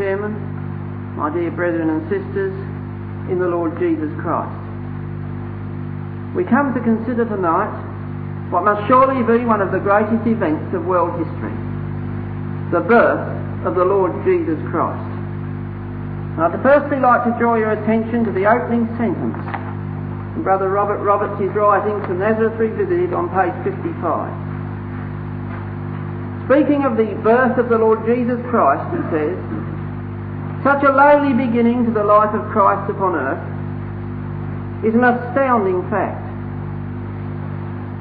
Chairman, my dear brethren and sisters in the Lord Jesus Christ. We come to consider tonight what must surely be one of the greatest events of world history, the birth of the Lord Jesus Christ. I'd firstly like to draw your attention to the opening sentence Brother Robert Roberts' writing from Nazareth Revisited on page 55. Speaking of the birth of the Lord Jesus Christ, he says, such a lowly beginning to the life of Christ upon earth is an astounding fact.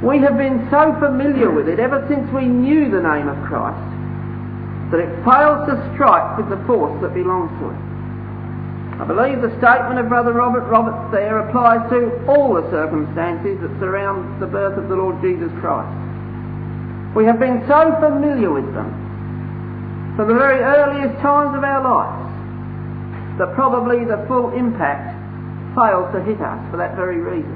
We have been so familiar with it ever since we knew the name of Christ that it fails to strike with the force that belongs to it. I believe the statement of Brother Robert Roberts there applies to all the circumstances that surround the birth of the Lord Jesus Christ. We have been so familiar with them from the very earliest times of our lives that probably the full impact fails to hit us for that very reason.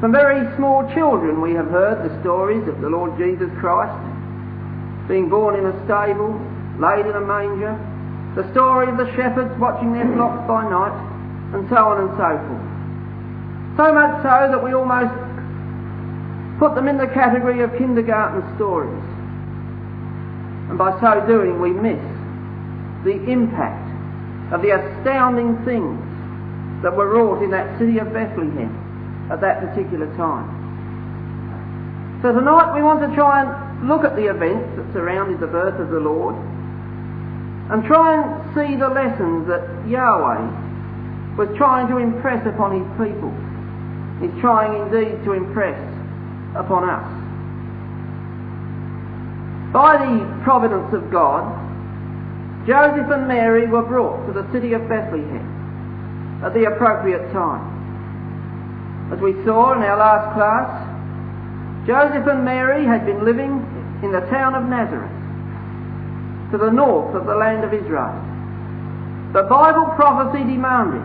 From very small children we have heard the stories of the Lord Jesus Christ being born in a stable, laid in a manger, the story of the shepherds watching their flocks by night, and so on and so forth. So much so that we almost put them in the category of kindergarten stories. And by so doing, we miss the impact of the astounding things that were wrought in that city of Bethlehem at that particular time. So tonight we want to try and look at the events that surrounded the birth of the Lord and try and see the lessons that Yahweh was trying to impress upon his people. He's trying indeed to impress upon us. By the providence of God, Joseph and Mary were brought to the city of Bethlehem at the appropriate time. As we saw in our last class, Joseph and Mary had been living in the town of Nazareth, to the north of the land of Israel. The Bible prophecy demanded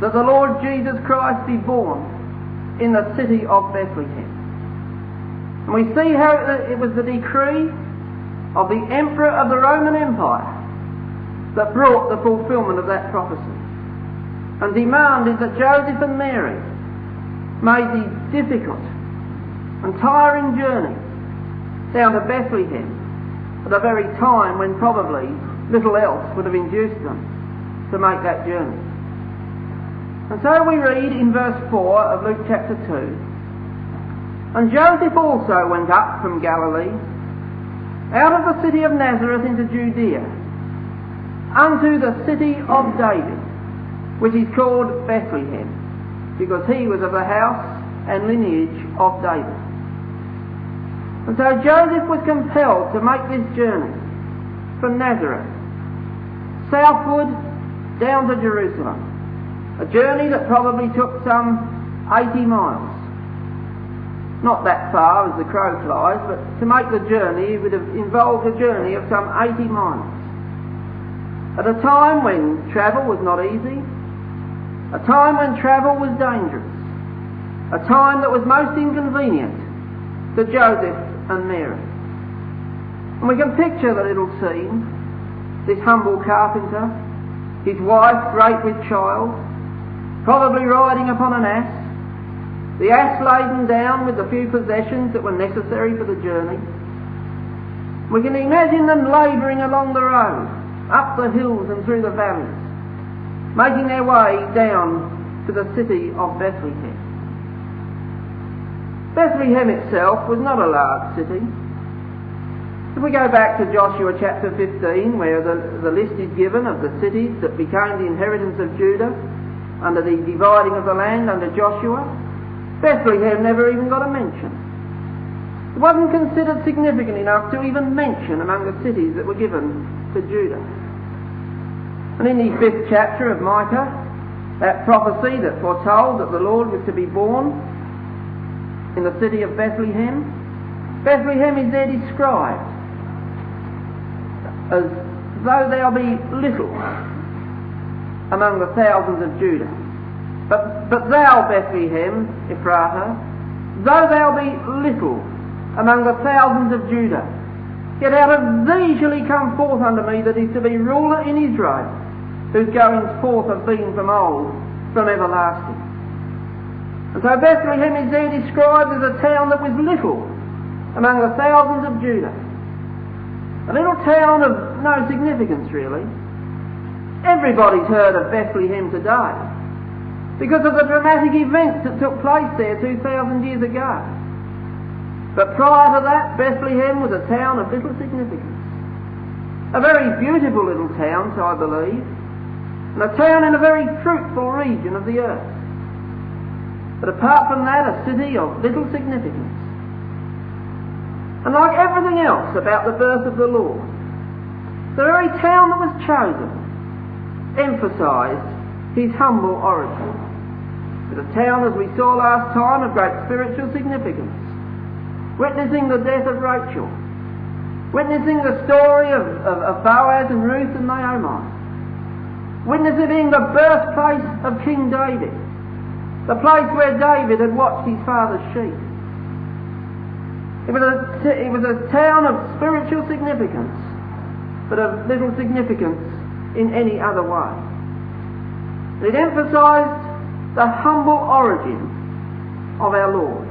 that the Lord Jesus Christ be born in the city of Bethlehem. And we see how it was the decree of the Emperor of the Roman Empire that brought the fulfillment of that prophecy and demanded that Joseph and Mary made the difficult and tiring journey down to Bethlehem at a very time when probably little else would have induced them to make that journey. And so we read in verse 4 of Luke chapter 2 and Joseph also went up from Galilee, out of the city of Nazareth into Judea, unto the city of David, which is called Bethlehem, because he was of the house and lineage of David. And so Joseph was compelled to make this journey from Nazareth, southward down to Jerusalem, a journey that probably took some 80 miles. Not that far as the crow flies, but to make the journey would have involved a journey of some 80 miles. At a time when travel was not easy, a time when travel was dangerous, a time that was most inconvenient to Joseph and Mary. And we can picture the little scene, this humble carpenter, his wife great with child, probably riding upon an ass, the ass laden down with the few possessions that were necessary for the journey. We can imagine them labouring along the road, up the hills and through the valleys, making their way down to the city of Bethlehem. Bethlehem itself was not a large city. If we go back to Joshua chapter 15, where the, the list is given of the cities that became the inheritance of Judah under the dividing of the land under Joshua, Bethlehem never even got a mention. It wasn't considered significant enough to even mention among the cities that were given to Judah. And in the fifth chapter of Micah, that prophecy that foretold that the Lord was to be born in the city of Bethlehem, Bethlehem is there described as though there'll be little among the thousands of Judah. But, but thou, Bethlehem, Ephrathah, though thou be little among the thousands of Judah, Yet out of thee shall he come forth unto me that is to be ruler in Israel, whose goings forth have been from old, from everlasting. And so Bethlehem is there described as a town that was little among the thousands of Judah. A little town of no significance, really. Everybody's heard of Bethlehem today because of the dramatic events that took place there 2,000 years ago. But prior to that, Bethlehem was a town of little significance. A very beautiful little town, so I believe, and a town in a very fruitful region of the earth. But apart from that, a city of little significance. And like everything else about the birth of the Lord, the very town that was chosen emphasised his humble origin. A town, as we saw last time, of great spiritual significance witnessing the death of Rachel, witnessing the story of, of, of Boaz and Ruth and Naomi, witnessing the birthplace of King David, the place where David had watched his father's sheep. It was, a, it was a town of spiritual significance, but of little significance in any other way. It emphasised the humble origin of our Lord.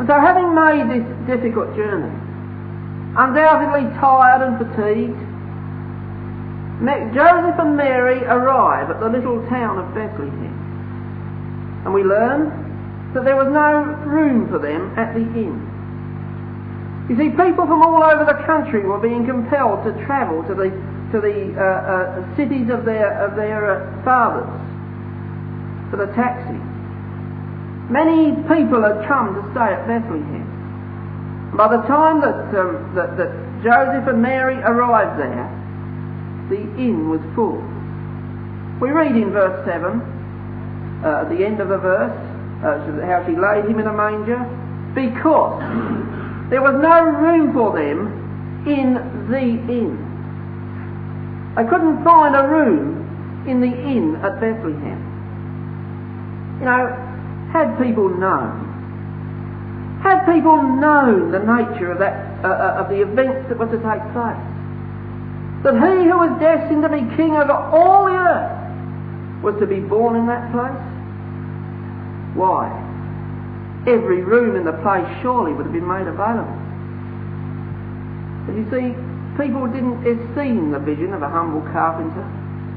And so having made this difficult journey, undoubtedly tired and fatigued, Joseph and Mary arrive at the little town of Bethlehem. And we learn that there was no room for them at the inn. You see, people from all over the country were being compelled to travel to the, to the uh, uh, cities of their, of their uh, fathers for the taxi. Many people had come to stay at Bethlehem. By the time that, um, that, that Joseph and Mary arrived there, the inn was full. We read in verse 7, uh, at the end of the verse, uh, how she laid him in a manger, because there was no room for them in the inn. They couldn't find a room in the inn at Bethlehem. You know, had people known, had people known the nature of, that, uh, uh, of the events that were to take place, that he who was destined to be king over all the earth was to be born in that place? Why? Every room in the place surely would have been made available. But you see, people didn't esteem the vision of a humble carpenter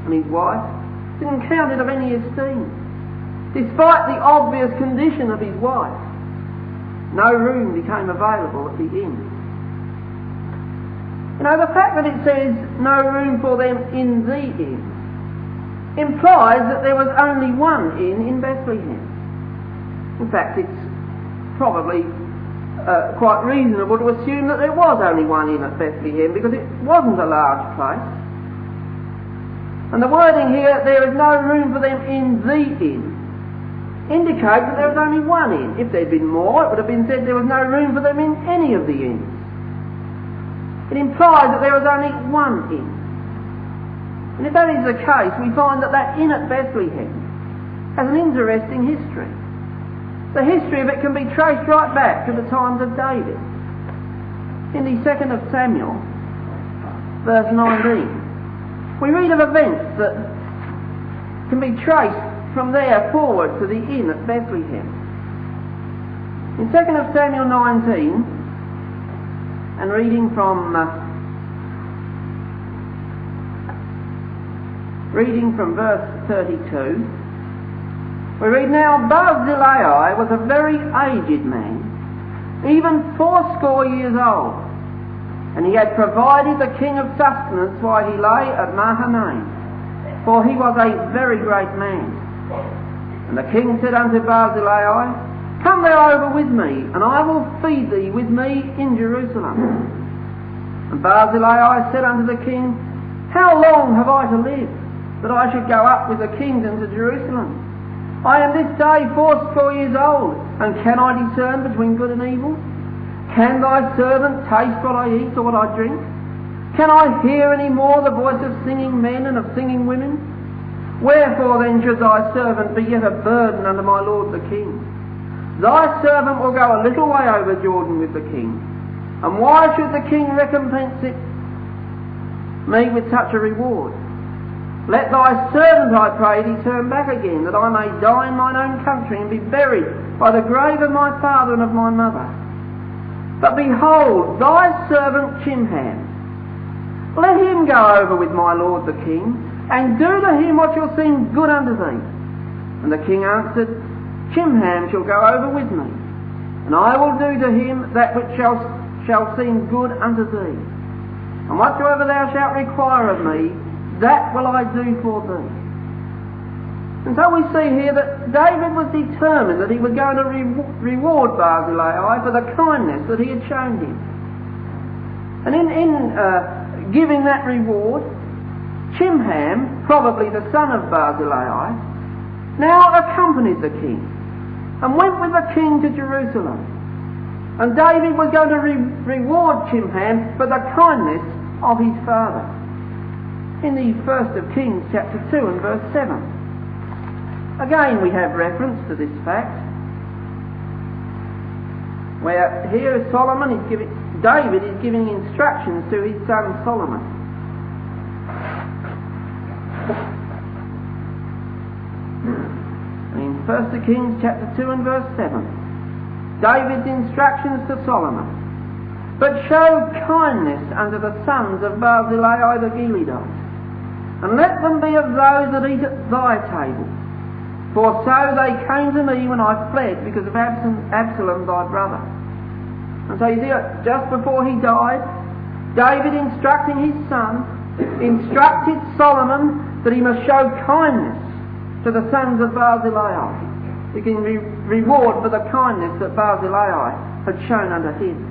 and his wife, didn't count it of any esteem despite the obvious condition of his wife. No room became available at the inn. You know, the fact that it says no room for them in the inn implies that there was only one inn in Bethlehem. In fact, it's probably uh, quite reasonable to assume that there was only one inn at Bethlehem because it wasn't a large place. And the wording here, there is no room for them in the inn, indicate that there was only one inn. If there'd been more, it would have been said there was no room for them in any of the inns. It implies that there was only one inn. And if that is the case, we find that that inn at Bethlehem has an interesting history. The history of it can be traced right back to the times of David. In the second of Samuel, verse 19, we read of events that can be traced from there forward to the inn at Bethlehem. In 2nd of Samuel 19, and reading from uh, reading from verse 32, we read now Barzillai was a very aged man, even fourscore years old, and he had provided the king of sustenance while he lay at Mahanaim, for he was a very great man. And the king said unto Barzillai, Come thou over with me, and I will feed thee with me in Jerusalem. And Barzillai said unto the king, How long have I to live, that I should go up with the kingdom to Jerusalem? I am this day fourscore years old, and can I discern between good and evil? Can thy servant taste what I eat or what I drink? Can I hear any more the voice of singing men and of singing women? Wherefore then should thy servant be yet a burden unto my lord the king? Thy servant will go a little way over Jordan with the king, And why should the king recompense it me with such a reward? Let thy servant, I pray thee, turn back again, that I may die in mine own country and be buried by the grave of my father and of my mother. But behold, thy servant Chimham, let him go over with my lord the king, and do to him what shall seem good unto thee. And the king answered, Chimham shall go over with me, and I will do to him that which shall, shall seem good unto thee. And whatsoever thou shalt require of me, that will I do for thee. And so we see here that David was determined that he was going to re- reward Barzillai for the kindness that he had shown him. And in, in uh, giving that reward, Chimham, probably the son of Barzillai, now accompanied the king and went with the king to Jerusalem. And David was going to re- reward Chimham for the kindness of his father. In the first of Kings chapter 2 and verse 7. Again, we have reference to this fact, where here Solomon is giving, David is giving instructions to his son Solomon. 1 Kings chapter 2 and verse 7, David's instructions to Solomon. But show kindness unto the sons of Barzillai the Gileadite, and let them be of those that eat at thy table for so they came to me when I fled because of Absalom, thy brother. And so you see, just before he died, David instructing his son, instructed Solomon that he must show kindness to the sons of Barzillai. Can re- reward for the kindness that Barzillai had shown unto him.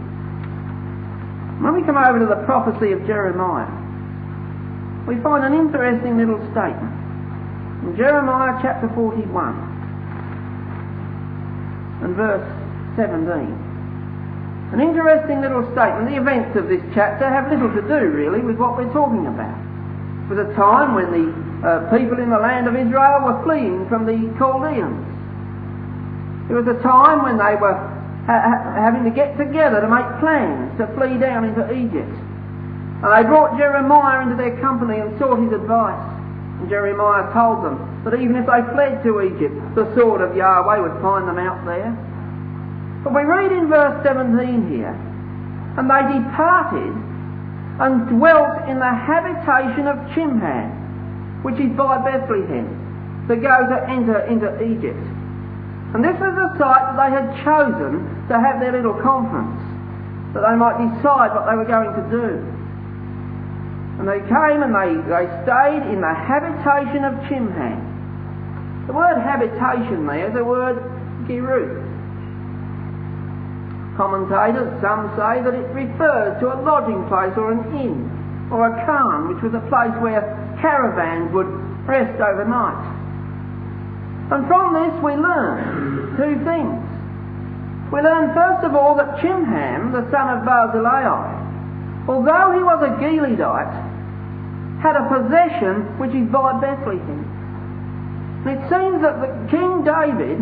When we come over to the prophecy of Jeremiah, we find an interesting little statement. In Jeremiah chapter 41 and verse 17. An interesting little statement. The events of this chapter have little to do, really, with what we're talking about. It was a time when the uh, people in the land of Israel were fleeing from the Chaldeans. It was a time when they were ha- having to get together to make plans to flee down into Egypt. And they brought Jeremiah into their company and sought his advice. And Jeremiah told them that even if they fled to Egypt, the sword of Yahweh would find them out there. But we read in verse 17 here, and they departed and dwelt in the habitation of Chimham, which is by Bethlehem, to go to enter into Egypt. And this was the site that they had chosen to have their little conference, that they might decide what they were going to do. And they came and they, they stayed in the habitation of Chimham. The word habitation there is the word Giruth. Commentators, some say that it refers to a lodging place or an inn or a khan, which was a place where caravans would rest overnight. And from this we learn two things. We learn first of all that Chimham, the son of Barzillai, although he was a Gileadite, had a possession which is by Bethlehem. And it seems that the King David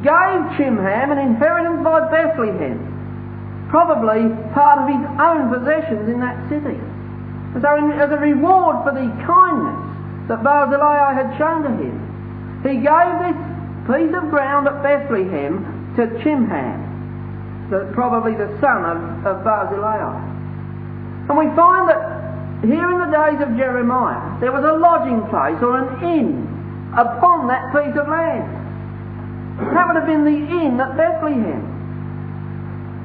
gave Chimham an inheritance by Bethlehem, probably part of his own possessions in that city. So, in, as a reward for the kindness that Barzillai had shown to him, he gave this piece of ground at Bethlehem to Chimham, the, probably the son of, of Barzillai. And we find that here in the days of Jeremiah, there was a lodging place or an inn upon that piece of land. That would have been the inn at Bethlehem.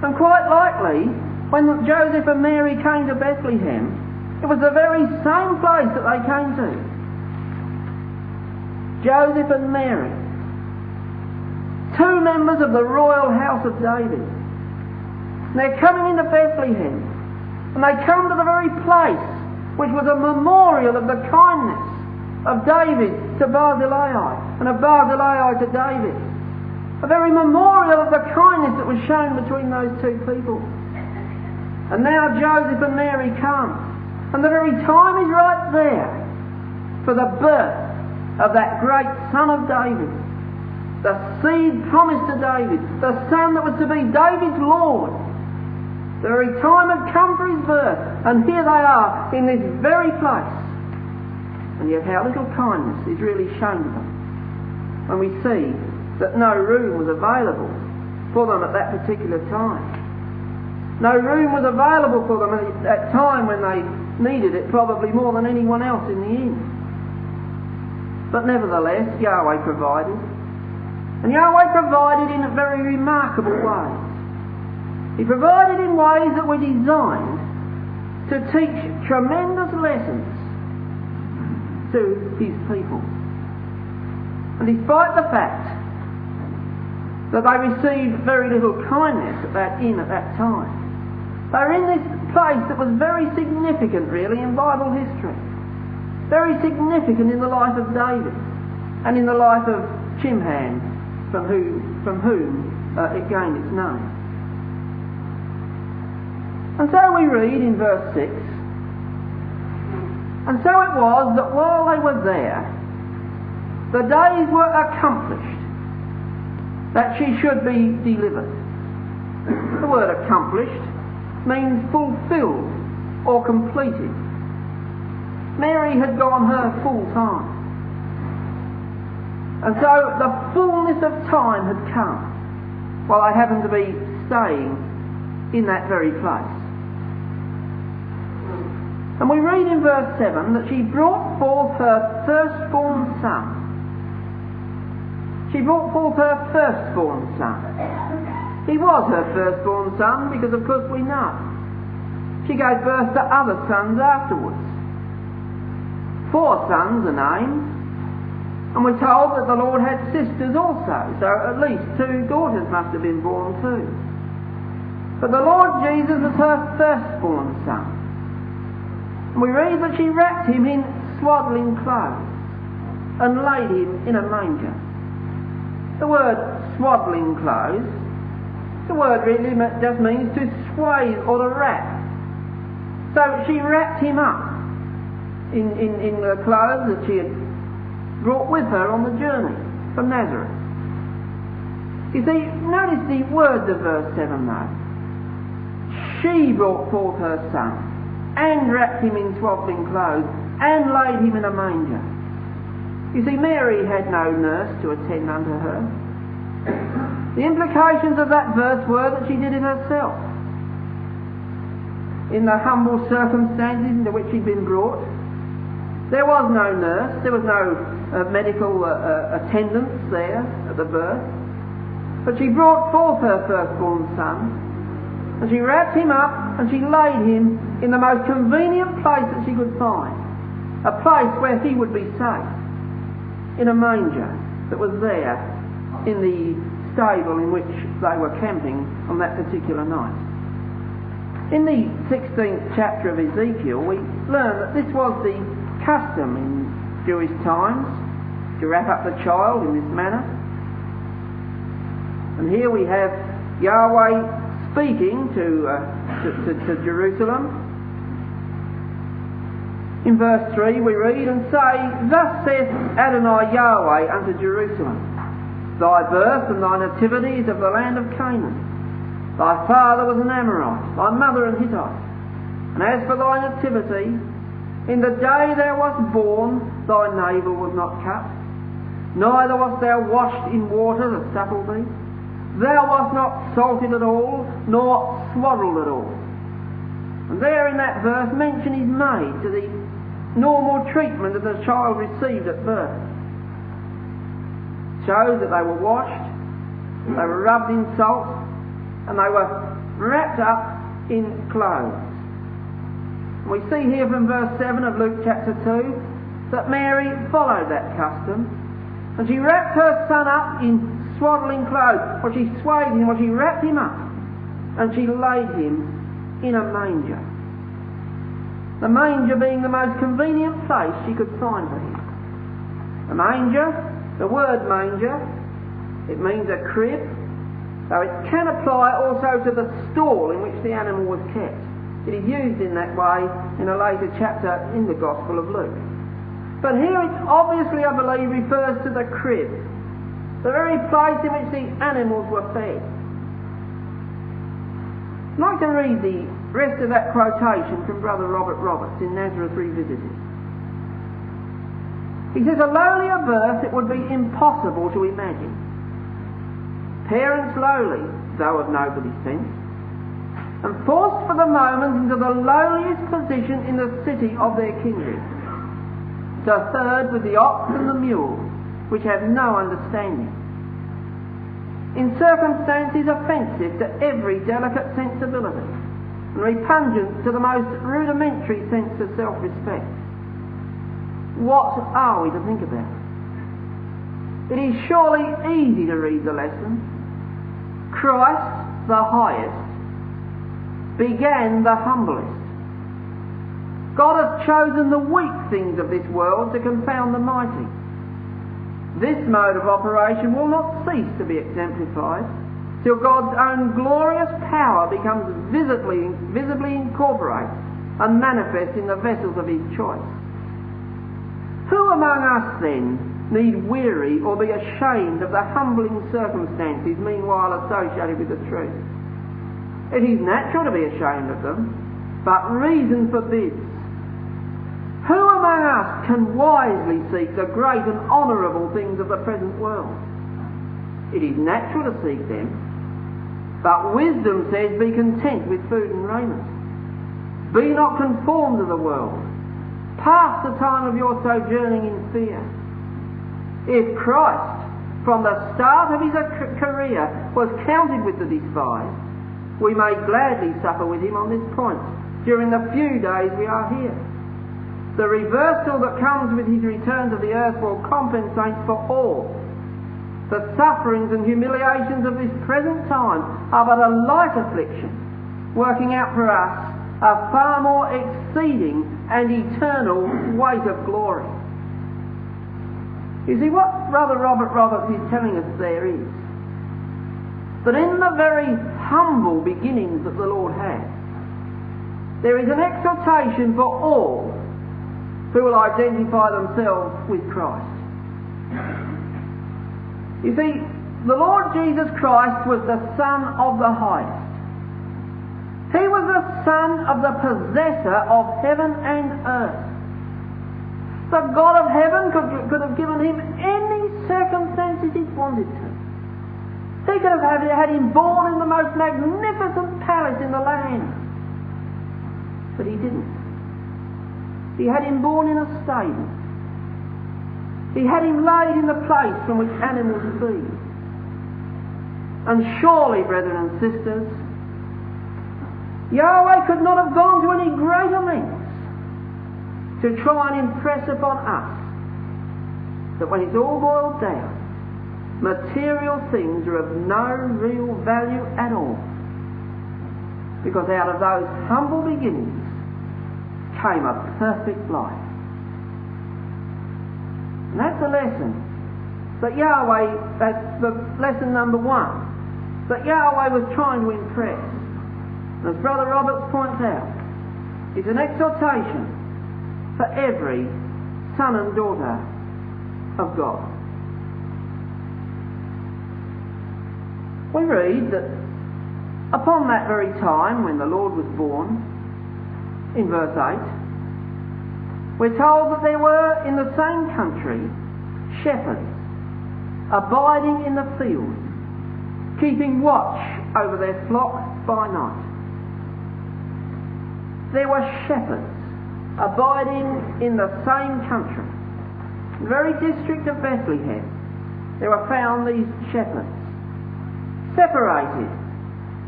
And quite likely, when Joseph and Mary came to Bethlehem, it was the very same place that they came to. Joseph and Mary, two members of the royal house of David. They're coming into Bethlehem, and they come to the very place which was a memorial of the kindness of David to Barzillai and of Barzillai to David. A very memorial of the kindness that was shown between those two people. And now Joseph and Mary come. And the very time is right there for the birth of that great son of David. The seed promised to David, the son that was to be David's Lord. The very time had come for his birth, and here they are in this very place. And yet how little kindness is really shown to them when we see that no room was available for them at that particular time. No room was available for them at that time when they needed it probably more than anyone else in the inn. But nevertheless, Yahweh provided. And Yahweh provided in a very remarkable way. He provided in ways that were designed to teach tremendous lessons to his people. And despite the fact that they received very little kindness at that inn at that time, they were in this place that was very significant really in Bible history. Very significant in the life of David and in the life of Chimham from, from whom uh, it gained its name. And so we read in verse 6 And so it was that while they were there, the days were accomplished that she should be delivered. The word accomplished means fulfilled or completed. Mary had gone her full time. And so the fullness of time had come while I happened to be staying in that very place. And we read in verse 7 that she brought forth her firstborn son. She brought forth her firstborn son. He was her firstborn son because, of course, we know. She gave birth to other sons afterwards. Four sons are named, and we're told that the Lord had sisters also, so at least two daughters must have been born too. But the Lord Jesus was her firstborn son And we read that she wrapped him in swaddling clothes and laid him in a manger. The word swaddling clothes, the word really just means to swathe or to wrap. So she wrapped him up in, in, in the clothes that she had brought with her on the journey from Nazareth. You see, notice the words of verse 7 though. She brought forth her son and wrapped him in swaddling clothes and laid him in a manger. You see, Mary had no nurse to attend unto her. The implications of that verse were that she did it herself. In the humble circumstances into which she'd been brought, there was no nurse, there was no uh, medical uh, uh, attendance there at the birth. But she brought forth her firstborn son and she wrapped him up and she laid him in the most convenient place that she could find. A place where he would be safe. In a manger that was there in the stable in which they were camping on that particular night. In the 16th chapter of Ezekiel, we learn that this was the custom in Jewish times to wrap up the child in this manner. And here we have Yahweh speaking to, uh, to, to, to Jerusalem. In verse 3 we read, And say, Thus saith Adonai Yahweh unto Jerusalem, Thy birth and thy nativity is of the land of Canaan. Thy father was an Amorite, thy mother an Hittite. And as for thy nativity, in the day thou wast born, thy navel was not cut, neither wast thou washed in water to supple thee. Thou wast not salted at all, nor swaddled at all. And there in that verse mention is made to the normal treatment that the child received at birth. Shows that they were washed, they were rubbed in salt, and they were wrapped up in clothes. We see here from verse 7 of Luke chapter 2 that Mary followed that custom and she wrapped her son up in swaddling clothes, or she swathed him, or she wrapped him up, and she laid him in a manger. The manger being the most convenient place she could find him. A manger, the word manger, it means a crib, so it can apply also to the stall in which the animal was kept. It is used in that way in a later chapter in the Gospel of Luke. But here it obviously, I believe, refers to the crib the very place in which the animals were fed. I'd like to read the rest of that quotation from Brother Robert Roberts in Nazareth Revisited. He says, a lowlier birth it would be impossible to imagine. Parents lowly, though of noble descent, and forced for the moment into the lowliest position in the city of their kindred, to third with the ox and the mule, which have no understanding. In circumstances offensive to every delicate sensibility, and repugnant to the most rudimentary sense of self-respect. What are we to think about? It is surely easy to read the lesson. Christ, the highest, began the humblest. God has chosen the weak things of this world to confound the mighty. This mode of operation will not cease to be exemplified till God's own glorious power becomes visibly, visibly incorporated and manifest in the vessels of his choice. Who among us then need weary or be ashamed of the humbling circumstances meanwhile associated with the truth? It is natural to be ashamed of them, but reason forbids. Who among us can wisely seek the great and honourable things of the present world? It is natural to seek them, but wisdom says, Be content with food and raiment. Be not conformed to the world, Pass the time of your sojourning in fear. If Christ, from the start of his career, was counted with the despised, we may gladly suffer with him on this point during the few days we are here. The reversal that comes with his return to the earth will compensate for all. The sufferings and humiliations of this present time are but a light affliction, working out for us a far more exceeding and eternal weight of glory. You see, what Brother Robert Roberts is telling us there is that in the very humble beginnings that the Lord had, there is an exhortation for all who will identify themselves with Christ. You see, the Lord Jesus Christ was the Son of the highest. He was the son of the possessor of heaven and earth. The God of heaven could, could have given him any circumstances he wanted to. He could have had, had him born in the most magnificent palace in the land. But he didn't. He had him born in a stable. He had him laid in the place from which animals feed. And surely, brethren and sisters, Yahweh could not have gone to any greater lengths to try and impress upon us that when it's all boiled down, material things are of no real value at all. Because out of those humble beginnings came a perfect life. And that's the lesson. That Yahweh, that's the lesson number one, that Yahweh was trying to impress. As Brother Roberts points out, is an exhortation for every son and daughter of God. We read that upon that very time when the Lord was born, in verse 8, we're told that there were in the same country shepherds abiding in the fields, keeping watch over their flock by night there were shepherds abiding in the same country. In the very district of Bethlehem, there were found these shepherds, separated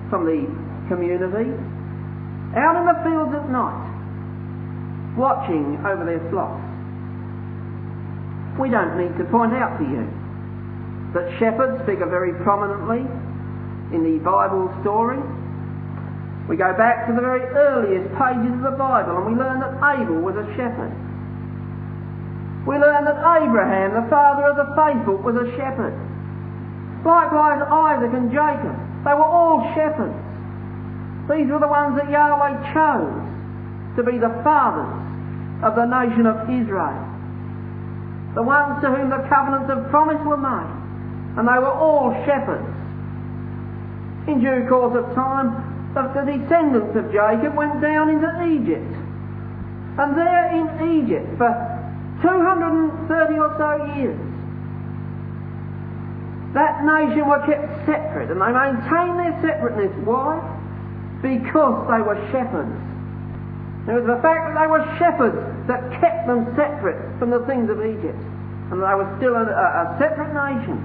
from the community, out in the fields at night, watching over their flocks. We don't need to point out to you that shepherds figure very prominently in the Bible story we go back to the very earliest pages of the Bible and we learn that Abel was a shepherd. We learn that Abraham, the father of the faithful, was a shepherd. Likewise, Isaac and Jacob, they were all shepherds. These were the ones that Yahweh chose to be the fathers of the nation of Israel. The ones to whom the covenants of promise were made. And they were all shepherds. In due course of time, the, descendants of Jacob went down into Egypt. And there in Egypt for 230 or so years, that nation were kept separate and they maintained their separateness. Why? Because they were shepherds. It was the fact that they were shepherds that kept them separate from the things of Egypt. And that they were still a, a separate nation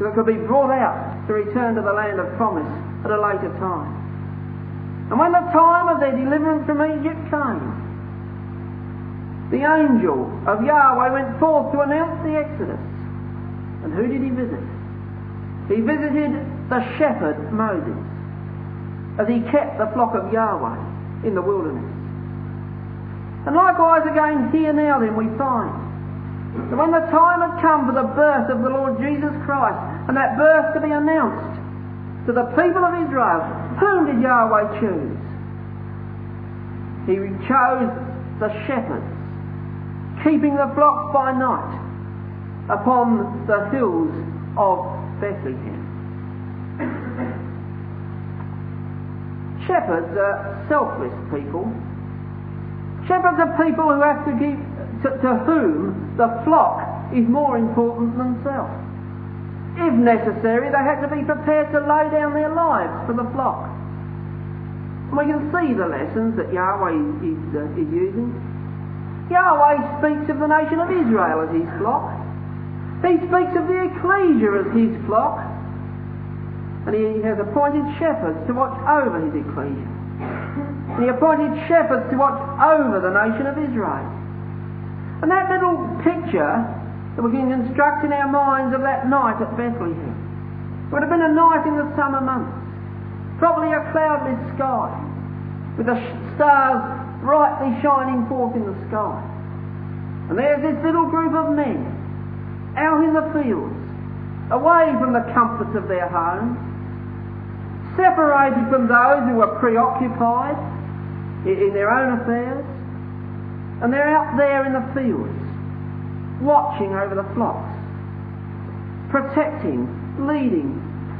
that could be brought out to return to the land of promise at a later time. And when the time of their deliverance from Egypt came, the angel of Yahweh went forth to announce the Exodus. And who did he visit? He visited the shepherd Moses as he kept the flock of Yahweh in the wilderness. And likewise again here now then we find that when the time had come for the birth of the Lord Jesus Christ and that birth to be announced to the people of Israel, whom did Yahweh choose? He chose the shepherds, keeping the flock by night upon the hills of Bethlehem. Shepherds are selfless people. Shepherds are people who have to give, to, to whom the flock is more important than themselves. If necessary, they had to be prepared to lay down their lives for the flock. We can see the lessons that Yahweh is, uh, is using. Yahweh speaks of the nation of Israel as his flock. He speaks of the ecclesia as his flock. And he has appointed shepherds to watch over his ecclesia. And he appointed shepherds to watch over the nation of Israel. And that little picture that we can construct in our minds of that night at Bethlehem. Would have been a night in the summer months, probably a cloudless sky, with the stars brightly shining forth in the sky. And there's this little group of men out in the fields, away from the comforts of their homes, separated from those who were preoccupied in their own affairs, and they're out there in the fields watching over the flocks, protecting, leading,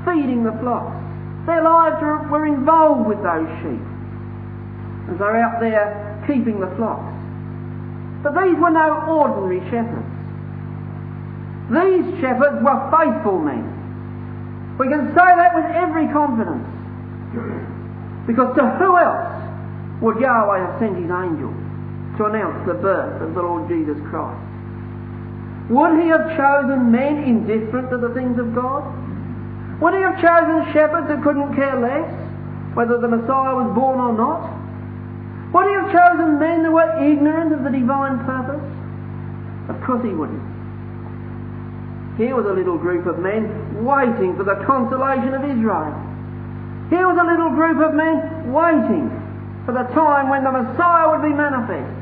feeding the flocks. Their lives were, were involved with those sheep as they're out there keeping the flocks. But these were no ordinary shepherds. These shepherds were faithful men. We can say that with every confidence. Because to who else would Yahweh have sent his angel to announce the birth of the Lord Jesus Christ? Would he have chosen men indifferent to the things of God? Would he have chosen shepherds who couldn't care less whether the Messiah was born or not? Would he have chosen men who were ignorant of the divine purpose? Of course he wouldn't. Here was a little group of men waiting for the consolation of Israel. Here was a little group of men waiting for the time when the Messiah would be manifest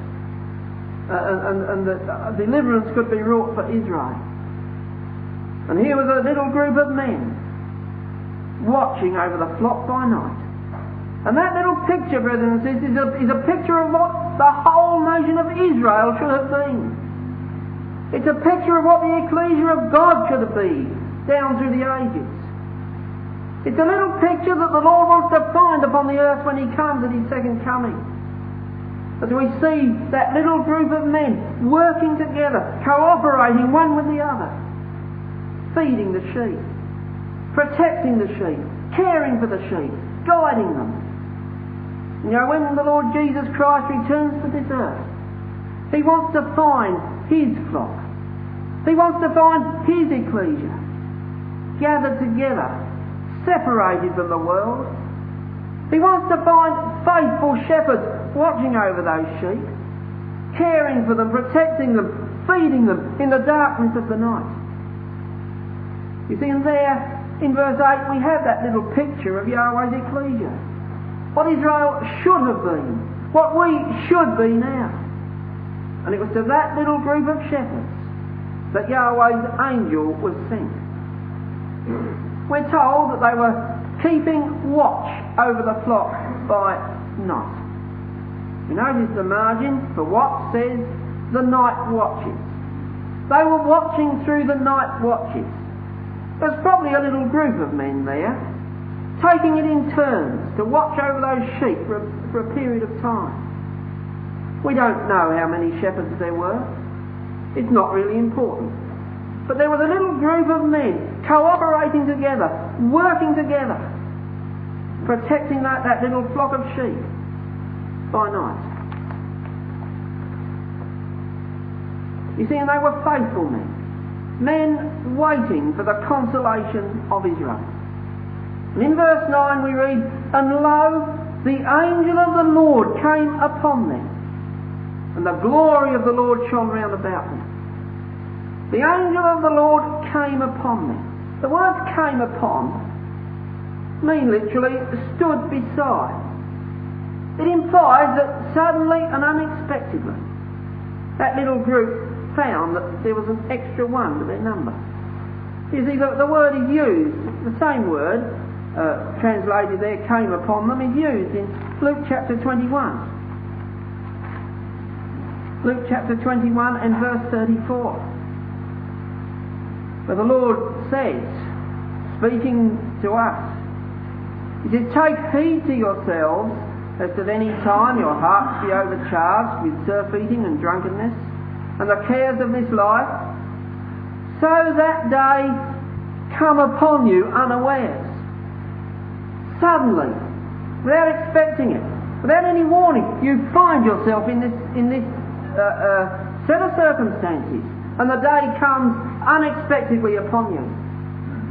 uh, and, and that uh, deliverance could be wrought for Israel. And here was a little group of men watching over the flock by night. And that little picture, brothers and sisters, is a, is a picture of what the whole nation of Israel should have been. It's a picture of what the ecclesia of God should have been down through the ages. It's a little picture that the Lord wants to find upon the earth when He comes at His second coming. As we see that little group of men working together, cooperating one with the other, feeding the sheep, protecting the sheep, caring for the sheep, guiding them. You know, when the Lord Jesus Christ returns to this earth, He wants to find His flock. He wants to find His ecclesia gathered together, separated from the world. He wants to find faithful shepherds watching over those sheep, caring for them, protecting them, feeding them in the darkness of the night. You see, and there in verse 8 we have that little picture of Yahweh's ecclesia. What Israel should have been, what we should be now. And it was to that little group of shepherds that Yahweh's angel was sent. We're told that they were keeping watch over the flock by night. You notice the margin for what says the night watches. They were watching through the night watches. There's probably a little group of men there taking it in turns to watch over those sheep for a, for a period of time. We don't know how many shepherds there were. It's not really important. But there was a little group of men cooperating together, working together, protecting that, that little flock of sheep by night. You see, and they were faithful men. Men waiting for the consolation of Israel. And in verse 9 we read, And lo, the angel of the Lord came upon them, and the glory of the Lord shone round about them. The angel of the Lord came upon them. The word came upon mean literally stood beside. It implies that suddenly and unexpectedly that little group found that there was an extra one to their number. You see, the, the word is used, the same word uh, translated there, came upon them, is used in Luke chapter 21. Luke chapter 21 and verse 34. Where the Lord says, speaking to us, He says, Take heed to yourselves, lest at any time your hearts be overcharged with surfeiting and drunkenness, and the cares of this life, so that day come upon you unawares. Suddenly, without expecting it, without any warning, you find yourself in this, in this uh, uh, set of circumstances, and the day comes unexpectedly upon you.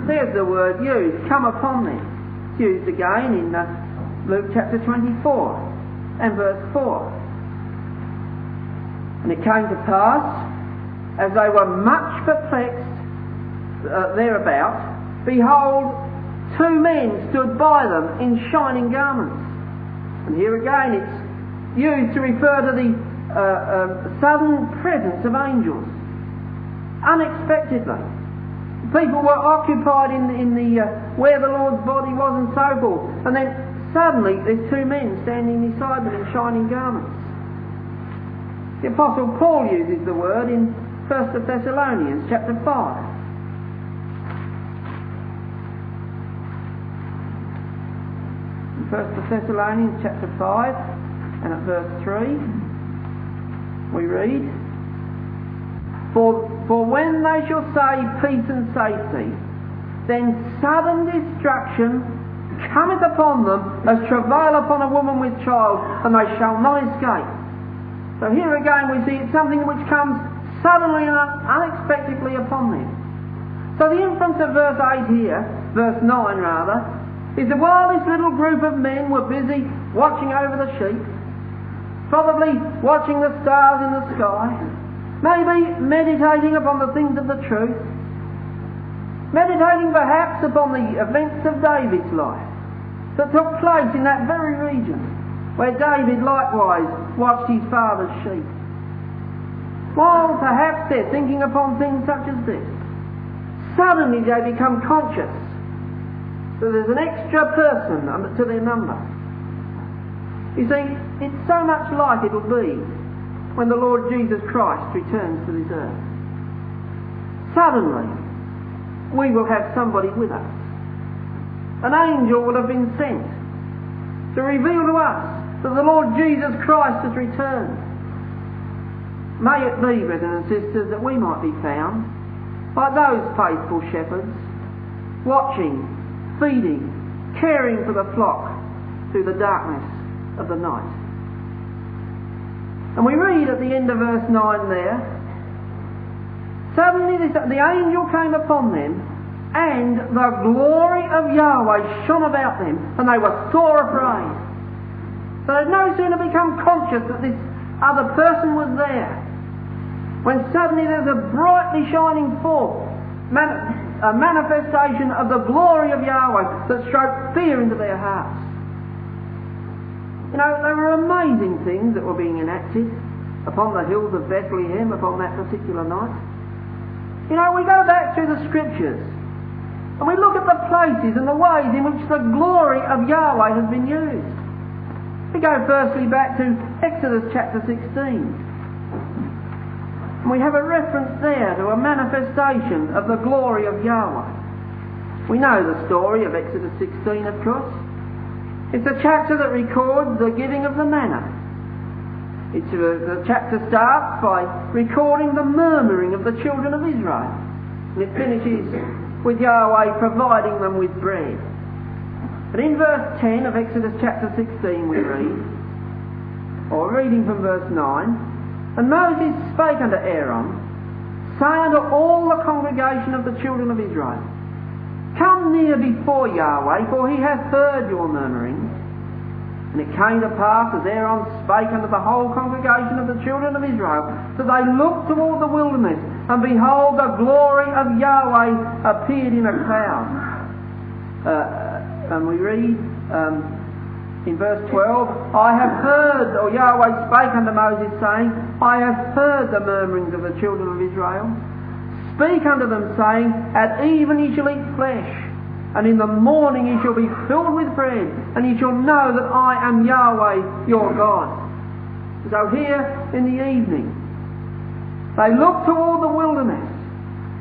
There's the word used, come upon them. It's used again in uh, Luke chapter 24 and verse 4. And it came to pass, as they were much perplexed uh, thereabout, behold, two men stood by them in shining garments. And here again it's used to refer to the uh, uh, sudden presence of angels. Unexpectedly. People were occupied in, in the uh, where the Lord's body was and so forth. And then suddenly there's two men standing beside them in shining garments. The Apostle Paul uses the word in 1 Thessalonians chapter 5. First 1 Thessalonians chapter 5 and at verse 3 we read, for, for when they shall say peace and safety, then sudden destruction cometh upon them as travail upon a woman with child, and they shall not escape. So here again we see it's something which comes suddenly and unexpectedly upon them. So the inference of verse 8 here, verse 9 rather, is that while this little group of men were busy watching over the sheep, probably watching the stars in the sky, maybe meditating upon the things of the truth, meditating perhaps upon the events of David's life that took place in that very region, where David likewise watched his father's sheep. While perhaps they're thinking upon things such as this, suddenly they become conscious that there's an extra person to their number. You see, it's so much like it'll be when the Lord Jesus Christ returns to this earth. Suddenly, we will have somebody with us. An angel will have been sent to reveal to us that the Lord Jesus Christ has returned. May it be, brothers and sisters, that we might be found like those faithful shepherds, watching, feeding, caring for the flock through the darkness of the night. And we read at the end of verse 9 there, Suddenly this, the angel came upon them, and the glory of Yahweh shone about them, and they were sore afraid. So they'd no sooner become conscious that this other person was there, when suddenly there's a brightly shining forth, man, a manifestation of the glory of Yahweh that struck fear into their hearts. You know, there were amazing things that were being enacted upon the hills of Bethlehem upon that particular night. You know, we go back through the scriptures and we look at the places and the ways in which the glory of Yahweh has been used. We go firstly back to Exodus chapter 16. And we have a reference there to a manifestation of the glory of Yahweh. We know the story of Exodus 16, of course. It's a chapter that records the giving of the manna. It's a, the chapter starts by recording the murmuring of the children of Israel. And it finishes with Yahweh providing them with bread. But in verse 10 of Exodus chapter 16 we read, or reading from verse 9, And Moses spake unto Aaron, Say unto all the congregation of the children of Israel, Come near before Yahweh, for he hath heard your murmurings. And it came to pass, as Aaron spake unto the whole congregation of the children of Israel, that they looked toward the wilderness, and behold, the glory of Yahweh appeared in a cloud. Uh, and we read um, in verse 12, I have heard, or Yahweh spake unto Moses, saying, I have heard the murmurings of the children of Israel. Speak unto them, saying, At even ye shall eat flesh and in the morning ye shall be filled with bread, and ye shall know that I am Yahweh your God. So here in the evening, they looked toward the wilderness,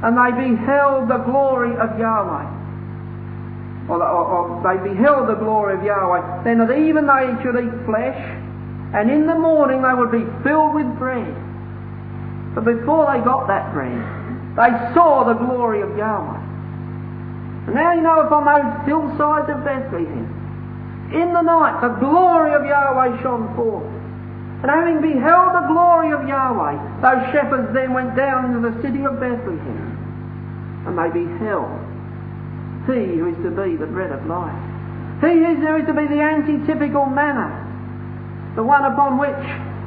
and they beheld the glory of Yahweh. Or, or, or they beheld the glory of Yahweh. Then that even they should eat flesh, and in the morning they would be filled with bread. But before they got that bread, they saw the glory of Yahweh. And now you know upon those hillsides of Bethlehem, in the night, the glory of Yahweh shone forth. And having beheld the glory of Yahweh, those shepherds then went down into the city of Bethlehem, and they beheld he who is to be the bread of life. He who is to be the antitypical manna, the one upon which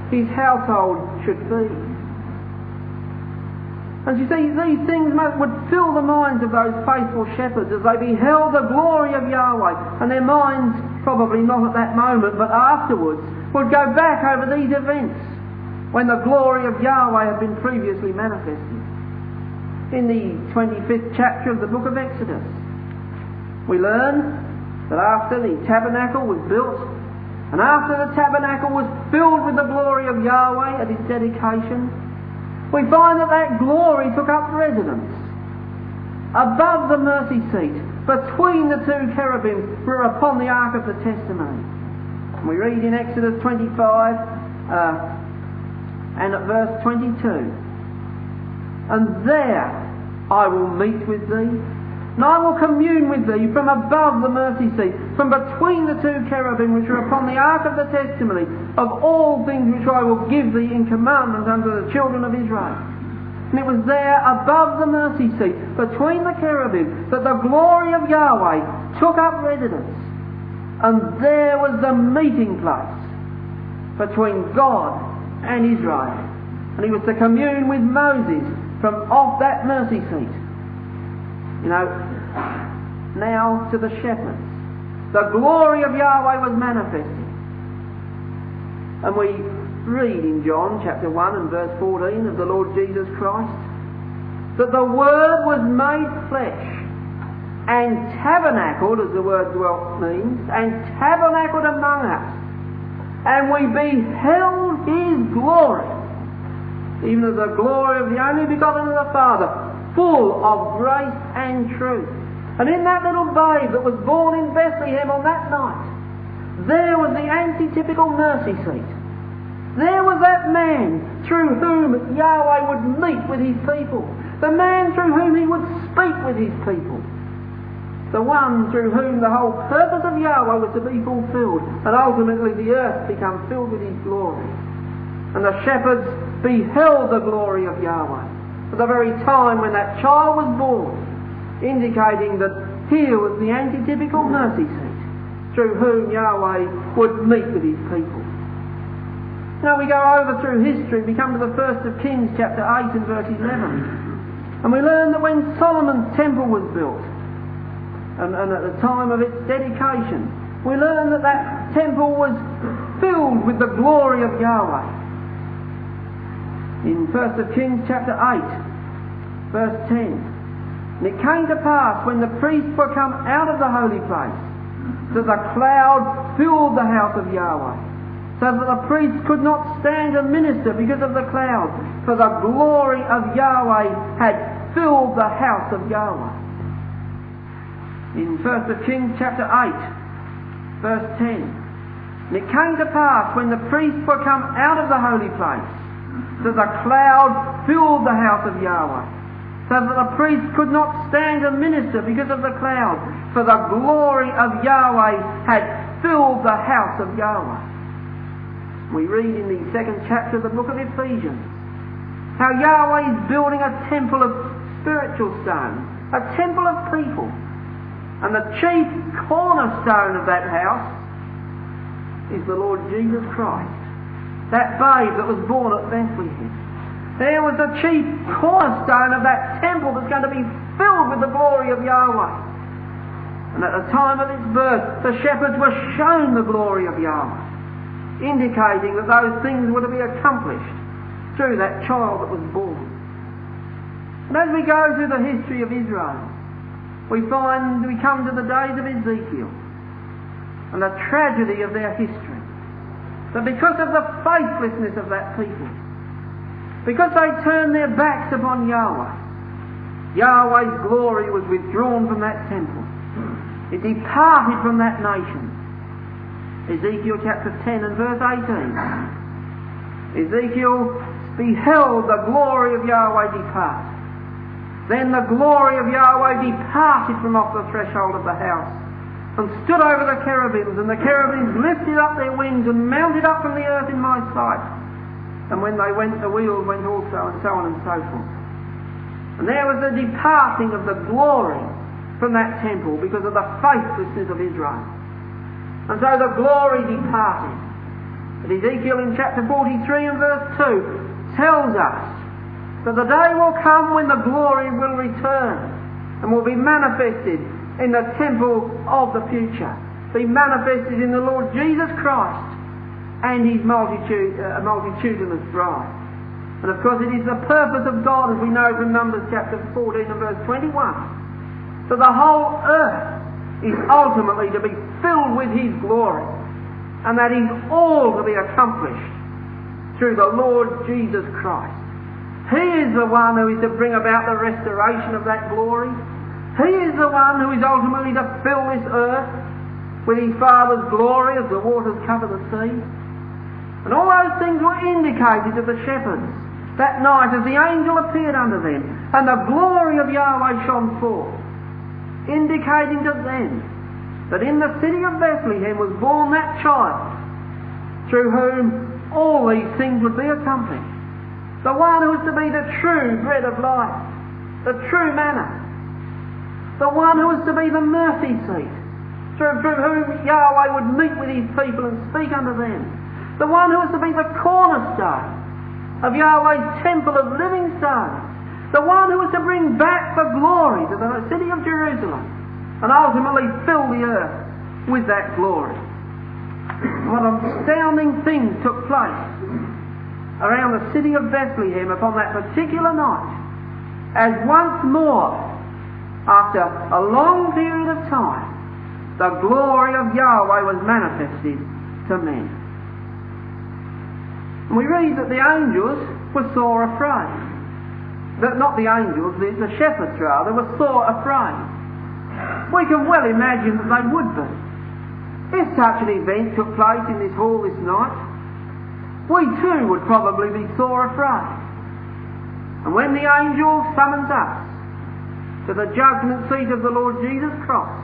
his household should feed. And you see, these things would fill the minds of those faithful shepherds as they beheld the glory of Yahweh. And their minds, probably not at that moment, but afterwards, would go back over these events when the glory of Yahweh had been previously manifested. In the 25th chapter of the book of Exodus, we learn that after the tabernacle was built, and after the tabernacle was filled with the glory of Yahweh at its dedication, we find that that glory took up residence above the mercy seat, between the two cherubims were upon the ark of the testimony. We read in Exodus 25 uh, and at verse 22, And there I will meet with thee and I will commune with thee from above the mercy seat, from between the two cherubim which are upon the ark of the testimony, of all things which I will give thee in commandment unto the children of Israel. And it was there above the mercy seat, between the cherubim, that the glory of Yahweh took up residence. And there was the meeting place between God and Israel. And he was to commune with Moses from off that mercy seat. You know, now to the shepherds. The glory of Yahweh was manifested. And we read in John chapter 1 and verse 14 of the Lord Jesus Christ that the Word was made flesh and tabernacled, as the word dwelt means, and tabernacled among us. And we beheld His glory, even as the glory of the only begotten of the Father, full of grace and truth. And in that little babe that was born in Bethlehem on that night, there was the antitypical mercy seat. There was that man through whom Yahweh would meet with his people. The man through whom he would speak with his people. The one through whom the whole purpose of Yahweh was to be fulfilled. And ultimately the earth become filled with his glory. And the shepherds beheld the glory of Yahweh at the very time when that child was born, indicating that here was the antitypical mercy seat through whom Yahweh would meet with his people. Now we go over through history, we come to the first of Kings chapter 8 and verse 11. And we learn that when Solomon's temple was built, and, and at the time of its dedication, we learn that that temple was filled with the glory of Yahweh in 1 Kings chapter 8, verse 10. And it came to pass when the priests were come out of the holy place that the cloud filled the house of Yahweh, so that the priests could not stand and minister because of the cloud, for the glory of Yahweh had filled the house of Yahweh. in 1 Kings chapter 8, verse 10. And it came to pass when the priests were come out of the holy place that the cloud filled the house of Yahweh, so that the priests could not stand and minister because of the cloud, for the glory of Yahweh had filled the house of Yahweh. We read in the second chapter of the book of Ephesians how Yahweh is building a temple of spiritual stone, a temple of people. And the chief cornerstone of that house is the Lord Jesus Christ, that babe that was born at Bethlehem. There was the chief cornerstone of that temple that's going to be filled with the glory of Yahweh. And at the time of its birth, the shepherds were shown the glory of Yahweh, indicating that those things were to be accomplished through that child that was born. And as we go through the history of Israel, we find we come to the days of Ezekiel and the tragedy of their history. That because of the faithlessness of that people, because they turned their backs upon Yahweh, Yahweh's glory was withdrawn from that temple. It departed from that nation. Ezekiel chapter 10 and verse 18. Ezekiel beheld the glory of Yahweh depart. Then the glory of Yahweh departed from off the threshold of the house and stood over the cherubims, and the cherubims lifted up their wings and mounted up from the earth in my sight. And when they went, the wheels went also, and so on and so forth. And there was the departing of the glory from that temple because of the faithlessness of Israel. And so the glory departed. But Ezekiel in chapter 43 and verse 2 tells us that the day will come when the glory will return and will be manifested in the temple of the future, be manifested in the Lord Jesus Christ and his multitude, uh, multitudinous bride. And of course, it is the purpose of God, as we know from Numbers chapter 14 and verse 21, that the whole earth is ultimately to be filled with his glory, and that is all to be accomplished through the Lord Jesus Christ. He is the one who is to bring about the restoration of that glory. He is the one who is ultimately to fill this earth with his Father's glory as the waters cover the sea. And all those things were indicated to the shepherds that night as the angel appeared unto them, and the glory of Yahweh shone forth, indicating to them that in the city of Bethlehem was born that child through whom all these things would be accomplished. The one who was to be the true bread of life, the true manna. The one who was to be the mercy seat, through, through whom Yahweh would meet with his people and speak unto them. The one who is to be the cornerstone of Yahweh's temple of living stones. The one who is to bring back the glory to the city of Jerusalem and ultimately fill the earth with that glory. What astounding things took place around the city of Bethlehem upon that particular night, as once more, after a long period of time, the glory of Yahweh was manifested to men. And we read that the angels were sore afraid. That not the angels, the, the shepherds rather, were sore afraid. We can well imagine that they would be. If such an event took place in this hall this night, we too would probably be sore afraid. And when the angel summons us to the judgment seat of the Lord Jesus Christ,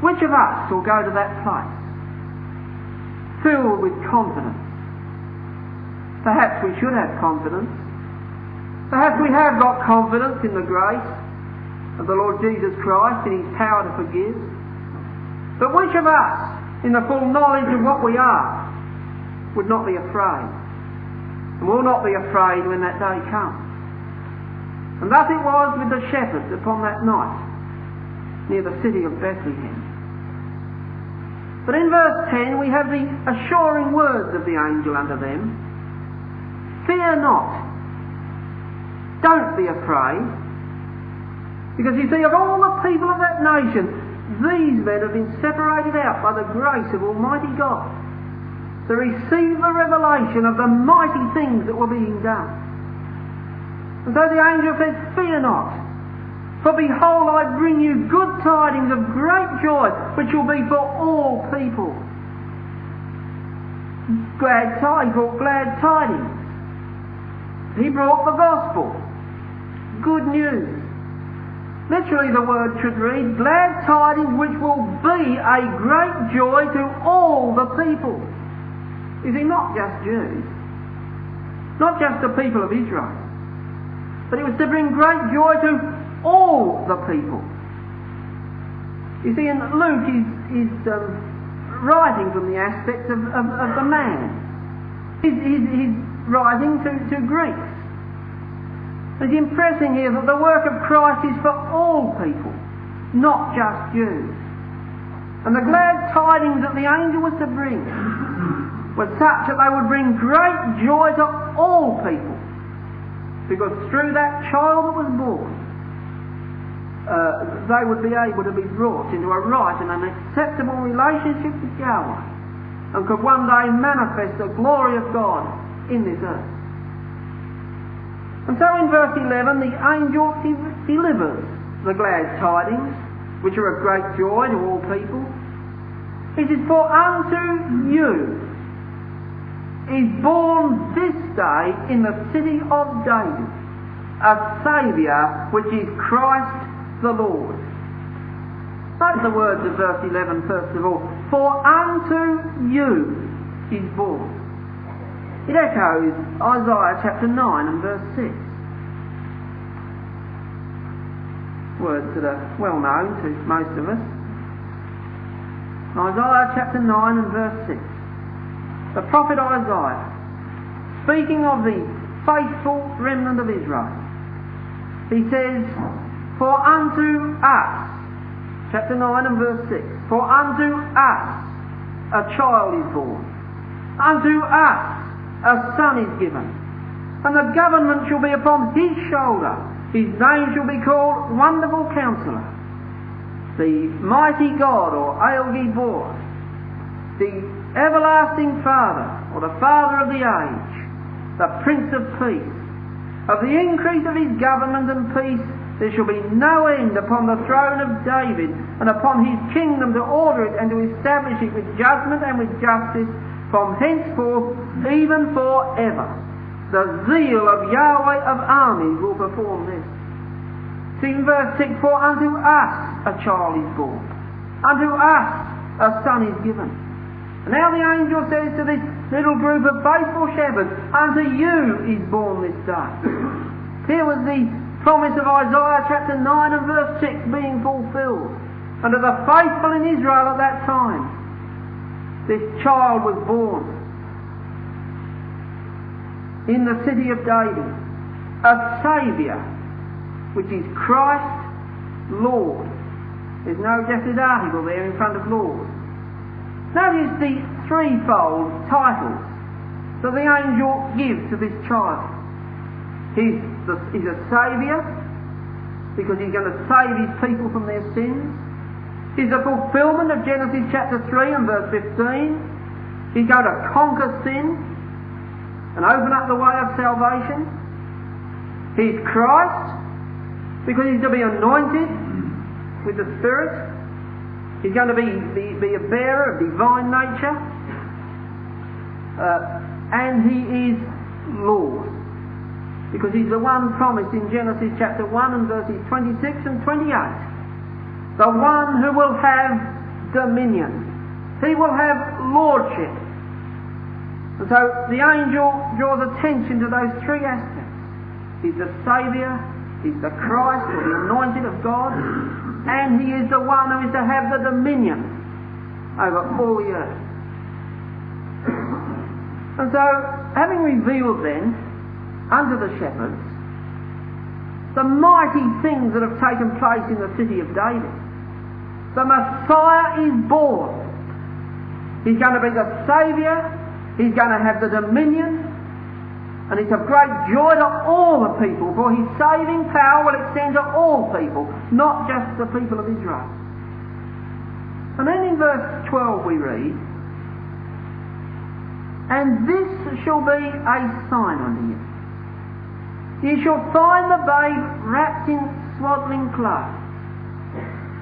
which of us will go to that place filled with confidence? Perhaps we should have confidence. Perhaps we have got confidence in the grace of the Lord Jesus Christ and His power to forgive. But which of us, in the full knowledge of what we are, would not be afraid, and will not be afraid when that day comes. And thus it was with the shepherds upon that night near the city of Bethlehem. But in verse 10 we have the assuring words of the angel unto them Fear not. Don't be afraid. Because you see, of all the people of that nation, these men have been separated out by the grace of Almighty God to receive the revelation of the mighty things that were being done. And so the angel said, Fear not. For behold, I bring you good tidings of great joy, which will be for all people. Glad tidings, glad tidings. He brought the gospel. Good news. Literally the word should read, glad tidings which will be a great joy to all the people. Is he not just Jews. Not just the people of Israel. But it was to bring great joy to all the people. You see, and Luke is, is um, writing from the aspect of, of, of the man. He's writing to, to Greeks. He's impressing here that the work of Christ is for all people, not just Jews. And the glad tidings that the angel was to bring was such that they would bring great joy to all people. Because through that child that was born, uh, they would be able to be brought into a right and an acceptable relationship with Yahweh and could one day manifest the glory of God in this earth. And so in verse 11, the angel delivers the glad tidings, which are a great joy to all people. It is for unto you is born this day in the city of David a Saviour which is Christ the Lord. Note the words of verse 11 first of all. For unto you is born. It echoes Isaiah chapter 9 and verse 6. Words that are well known to most of us. Isaiah chapter 9 and verse 6. The prophet Isaiah, speaking of the faithful remnant of Israel, he says, for unto us, chapter 9 and verse 6, for unto us a child is born, unto us a son is given, and the government shall be upon his shoulder. His name shall be called Wonderful Counselor, the Mighty God, or El Gibor, the Everlasting Father, or the Father of the Age, the Prince of Peace. Of the increase of his government and peace there shall be no end upon the throne of David and upon his kingdom to order it and to establish it with judgment and with justice from henceforth even forever. The zeal of Yahweh of armies will perform this. See in verse 6, For unto us a child is born, unto us a son is given. And now the angel says to this little group of faithful shepherds, Unto you is born this day. Here was the promise of Isaiah chapter 9 and verse 6 being fulfilled. Of the faithful in Israel at that time, this child was born in the city of David, a Saviour, which is Christ Lord. There's no definite article there in front of Lord. Notice the threefold titles that the angel gives to this child. He's, the, he's a saviour because he's going to save his people from their sins. He's a fulfillment of Genesis chapter 3 and verse 15. He's going to conquer sin and open up the way of salvation. He's Christ because he's to be anointed with the Spirit. He's going to be, be, be a bearer of divine nature. Uh, and he is Lord because he's the one promised in Genesis chapter 1 and verses 26 and 28. The one who will have dominion. He will have lordship. And so the angel draws attention to those three aspects. He's the Saviour, he's the Christ or the anointed of God, and he is the one who is to have the dominion over all the earth. And so, having revealed then under the shepherds the mighty things that have taken place in the city of David. The er Messiah is born. He's going to be the Saviour. He's going to have the dominion. And it's of great joy to all the people, for his saving power will extend to all people, not just the people of Israel. And then in verse 12 we read, And this shall be a sign unto you. You shall find the babe wrapped in swaddling clothes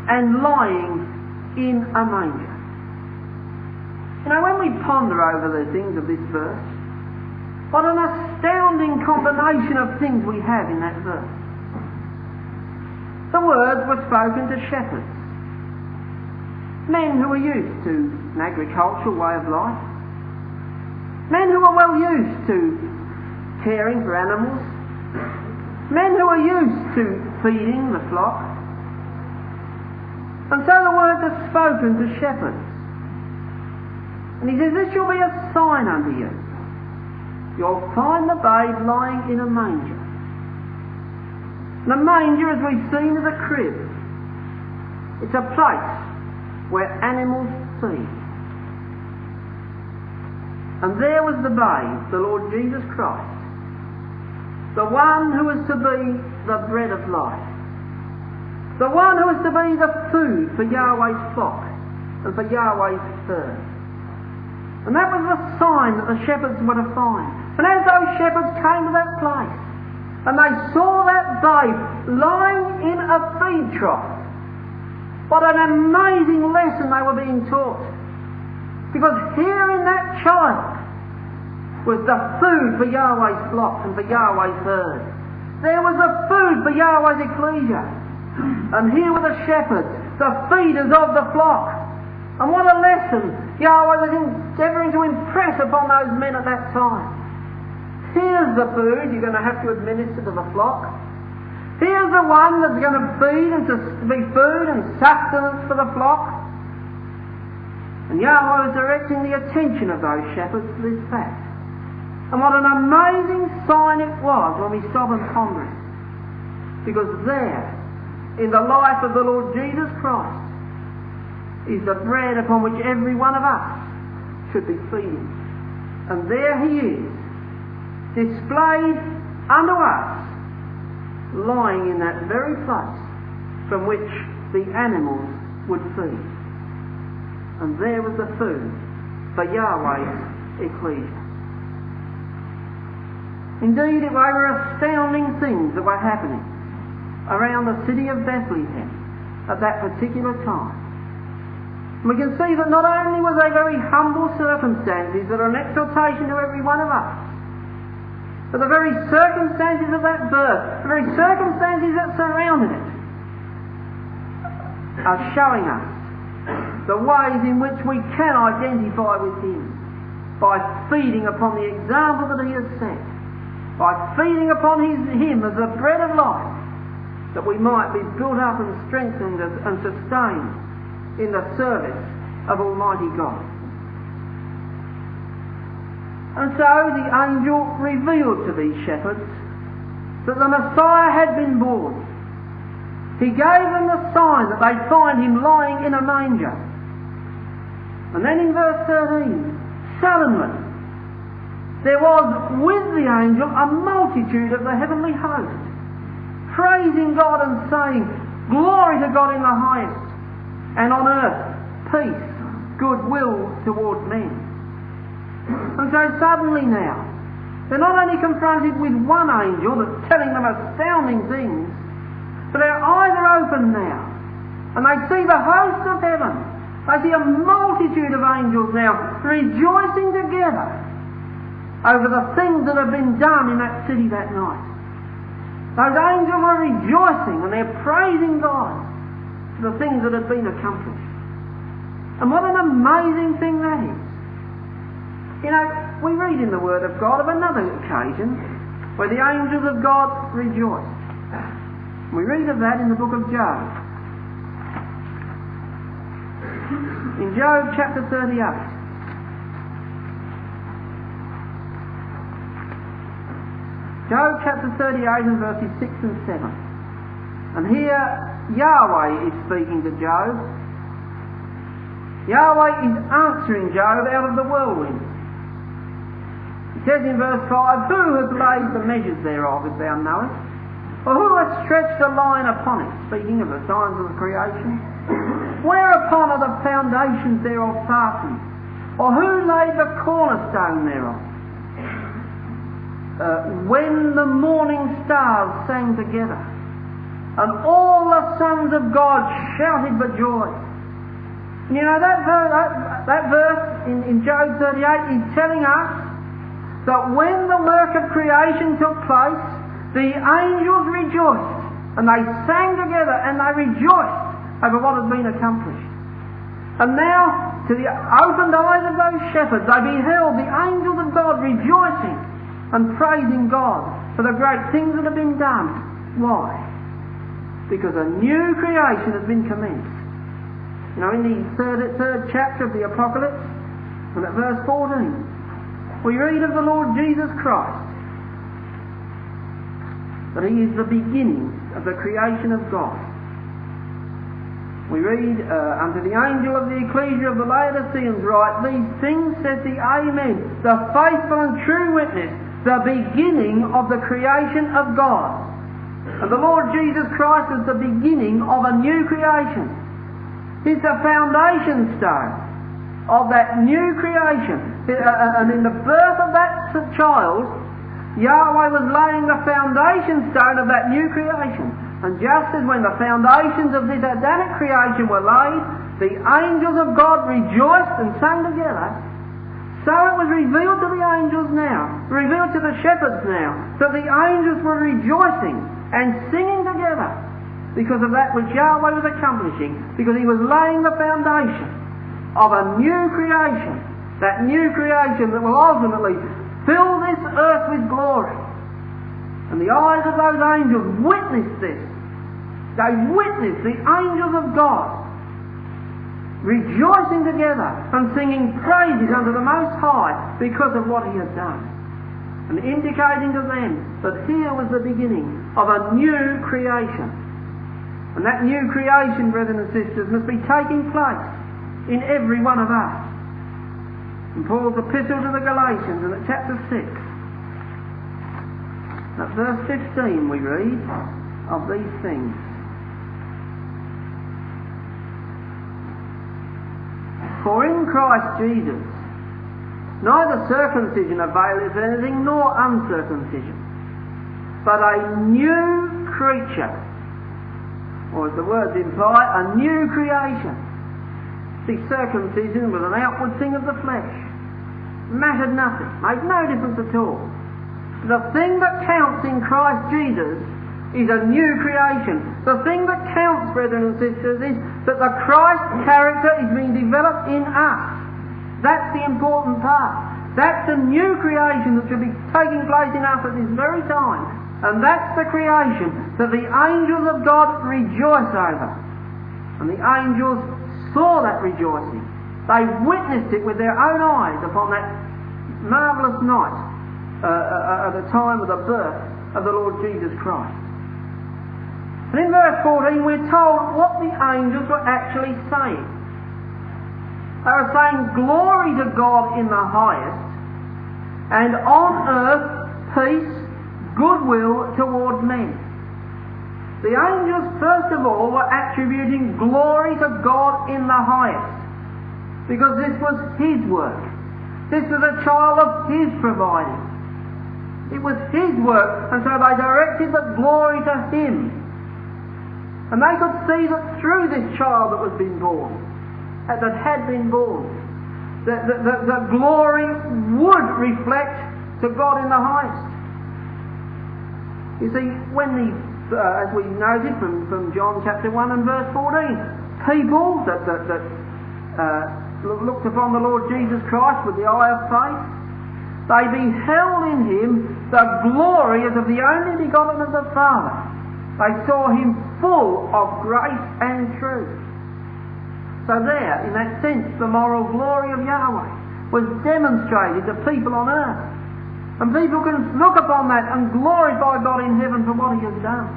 and lying in a manger. You know, when we ponder over the things of this verse, what an astounding combination of things we have in that verse. The words were spoken to shepherds, men who were used to an agricultural way of life, men who were well used to caring for animals, men who were used to feeding the flock. And so the words are spoken to shepherds. And he says, This shall be a sign unto you. You'll find the babe lying in a manger. The manger, as we've seen, is a crib. It's a place where animals feed. And there was the babe, the Lord Jesus Christ, the one who was to be the bread of life, the one who was to be the food for Yahweh's flock and for Yahweh's herd. And that was the sign that the shepherds were to find. And as those shepherds came to that place, and they saw that babe lying in a feed trough, what an amazing lesson they were being taught. Because here in that child was the food for Yahweh's flock and for Yahweh's herd. There was the food for Yahweh's ecclesia. And here were the shepherds, the feeders of the flock. And what a lesson Yahweh was endeavouring to impress upon those men at that time. Here's the food you're going to have to administer to the flock. Here's the one that's going to feed and to be food and sustenance for the flock. And Yahweh was directing the attention of those shepherds to this fact. And what an amazing sign it was when we stop and ponder it. Because there, in the life of the Lord Jesus Christ, is the bread upon which every one of us should be feeding. And there he is, displayed unto us, lying in that very place from which the animals would feed. And there was the food for Yahweh's ecclesia. Indeed, it were astounding things that were happening around the city of Bethlehem at that particular time. We can see that not only were they very humble circumstances that are an exhortation to every one of us, but the very circumstances of that birth, the very circumstances that surrounded it, are showing us the ways in which we can identify with Him by feeding upon the example that He has set, by feeding upon his, Him as the bread of life, that we might be built up and strengthened and sustained in the service of Almighty God. And so the angel revealed to these shepherds that the Messiah had been born. He gave them the sign that they'd find him lying in a manger. And then in verse 13, suddenly, there was with the angel a multitude of the heavenly host, praising God and saying, Glory to God in the highest, and on earth peace, goodwill toward men. And so suddenly now, they're not only confronted with one angel that's telling them astounding things, but their eyes are open now. And they see the host of heaven. They see a multitude of angels now rejoicing together over the things that have been done in that city that night. Those angels are rejoicing and they're praising God for the things that have been accomplished. And what an amazing thing that is. You know, we read in the Word of God of another occasion where the angels of God rejoiced. We read of that in the book of Job. In Job chapter 38. Job chapter 38 and verses 6 and 7. And here Yahweh is speaking to Job. Yahweh is answering Job out of the whirlwind. He says in verse 5, Who has laid the measures thereof, as thou knowest? Or who has stretched a line upon it, speaking of the signs of the creation? Whereupon are the foundations thereof fastened? Or who laid the cornerstone thereof? Uh, when the morning stars sang together, And all the sons of God shouted for joy. You know, that verse, that, that verse in, in Job 38 is telling us that when the work of creation took place, the angels rejoiced and they sang together and they rejoiced over what had been accomplished. And now, to the opened eyes of those shepherds, they beheld the angels of God rejoicing and praising God for the great things that have been done. Why? Because a new creation has been commenced. You know, in the third, third chapter of the Apocalypse, and at verse 14, we read of the Lord Jesus Christ that he is the beginning of the creation of God. We read, uh, unto the angel of the ecclesia of the Laodiceans write, These things says the Amen, the faithful and true witness, the beginning of the creation of God. And the Lord Jesus Christ is the beginning of a new creation. He's the foundation stone of that new creation. Uh, uh, and in the birth of that child, Yahweh was laying the foundation stone of that new creation. And just as when the foundations of this Adamic creation were laid, the angels of God rejoiced and sang together, so it was revealed to the angels now, revealed to the shepherds now, that the angels were rejoicing and singing together because of that which Yahweh was accomplishing, because he was laying the foundation of a new creation, that new creation that will ultimately fill this earth with glory. And the eyes of those angels witnessed this. They witnessed the angels of God rejoicing together and singing praises unto the Most High because of what He had done. And indicating to them that here was the beginning of a new creation. And that new creation, brethren and sisters, must be taking place in every one of us. In Paul's epistle to the Galatians, at chapter 6, at verse 15, we read of these things. For in Christ Jesus, neither circumcision availeth anything nor uncircumcision, but a new creature, or as the words imply, a new creation. See, circumcision was an outward thing of the flesh. Mattered nothing, made no difference at all. The thing that counts in Christ Jesus is a new creation. The thing that counts, brethren and sisters, is that the Christ character is being developed in us. That's the important part. That's the new creation that should be taking place in us at this very time. And that's the creation that the angels of God rejoice over. And the angels saw that rejoicing. They witnessed it with their own eyes upon that marvellous night uh, uh, at the time of the birth of the Lord Jesus Christ. And in verse 14 we're told what the angels were actually saying. They were saying, Glory to God in the highest, and on earth peace, goodwill toward men. The angels, first of all, were attributing glory to God in the highest, because this was His work. This was a child of His providing. It was His work, and so they directed the glory to Him. And they could see that through this child that was being born, that had been born, that the, the, the glory would reflect to God in the highest. You see, when the, uh, as we noted from, from John chapter 1 and verse 14, people that, that, that uh, looked upon the Lord Jesus Christ with the eye of faith, they beheld in him the glory as of the only begotten of the Father. They saw him full of grace and truth. So there, in that sense, the moral glory of Yahweh was demonstrated to people on earth. And people can look upon that and glorify God in heaven for what he has done.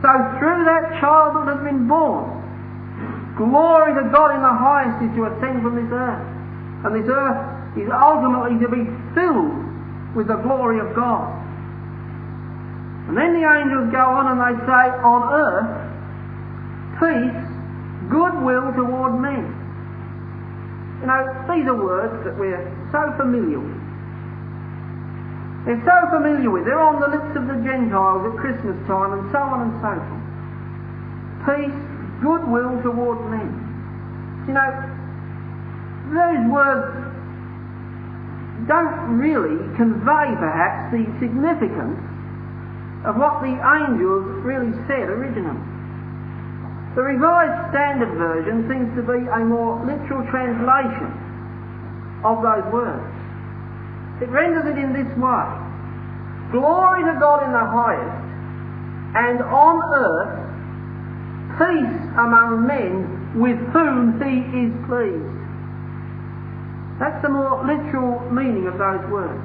So through that child that has been born, glory to God in the highest is to ascend from this earth. And this earth is ultimately to be filled with the glory of God. And then the angels go on and they say, on earth, peace, goodwill toward men. You know, these are words that we're so familiar with. They're so familiar with. They're on the lips of the Gentiles at Christmas time and so on and so forth. peace, goodwill toward men. You know, those words don't really convey perhaps the significance of what the angels really said originally. The Revised Standard Version seems to be a more literal translation of those words. It renders it in this way Glory to God in the highest, and on earth peace among men with whom he is pleased. That's the more literal meaning of those words.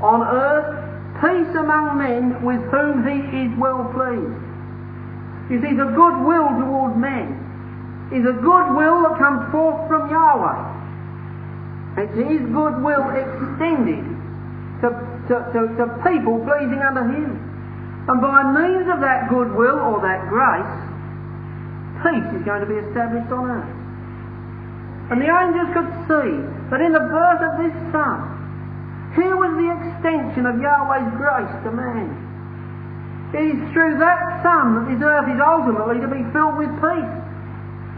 On earth, peace among men with whom he is well pleased. You see, the goodwill toward men is a goodwill that comes forth from Yahweh. It's His goodwill extended to, to, to, to people pleasing under Him. And by means of that goodwill or that grace, peace is going to be established on earth. And the angels could see that in the birth of this Son, here was the extension of Yahweh's grace to man. It is through that Son that this earth is ultimately to be filled with peace.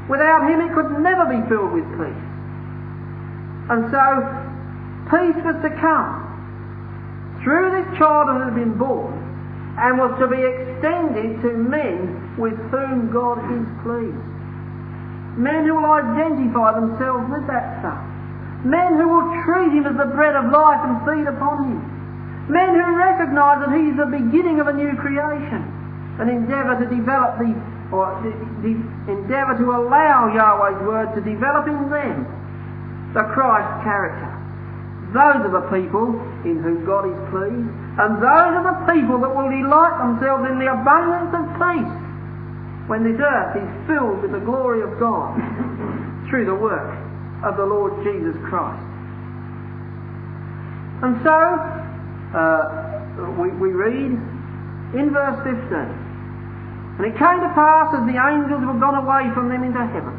Without Him, it could never be filled with peace. And so, peace was to come through this child that had been born and was to be extended to men with whom God is pleased. Men who will identify themselves with that Son. Men who will treat Him as the bread of life and feed upon Him. Men who recognise that He is the beginning of a new creation and endeavour to develop the, or the, endeavour to allow Yahweh's word to develop in them the Christ character. Those are the people in whom God is pleased, and those are the people that will delight themselves in the abundance of peace when this earth is filled with the glory of God through the work of the Lord Jesus Christ. And so, uh, we, we read in verse 15, And it came to pass as the angels were gone away from them into heaven,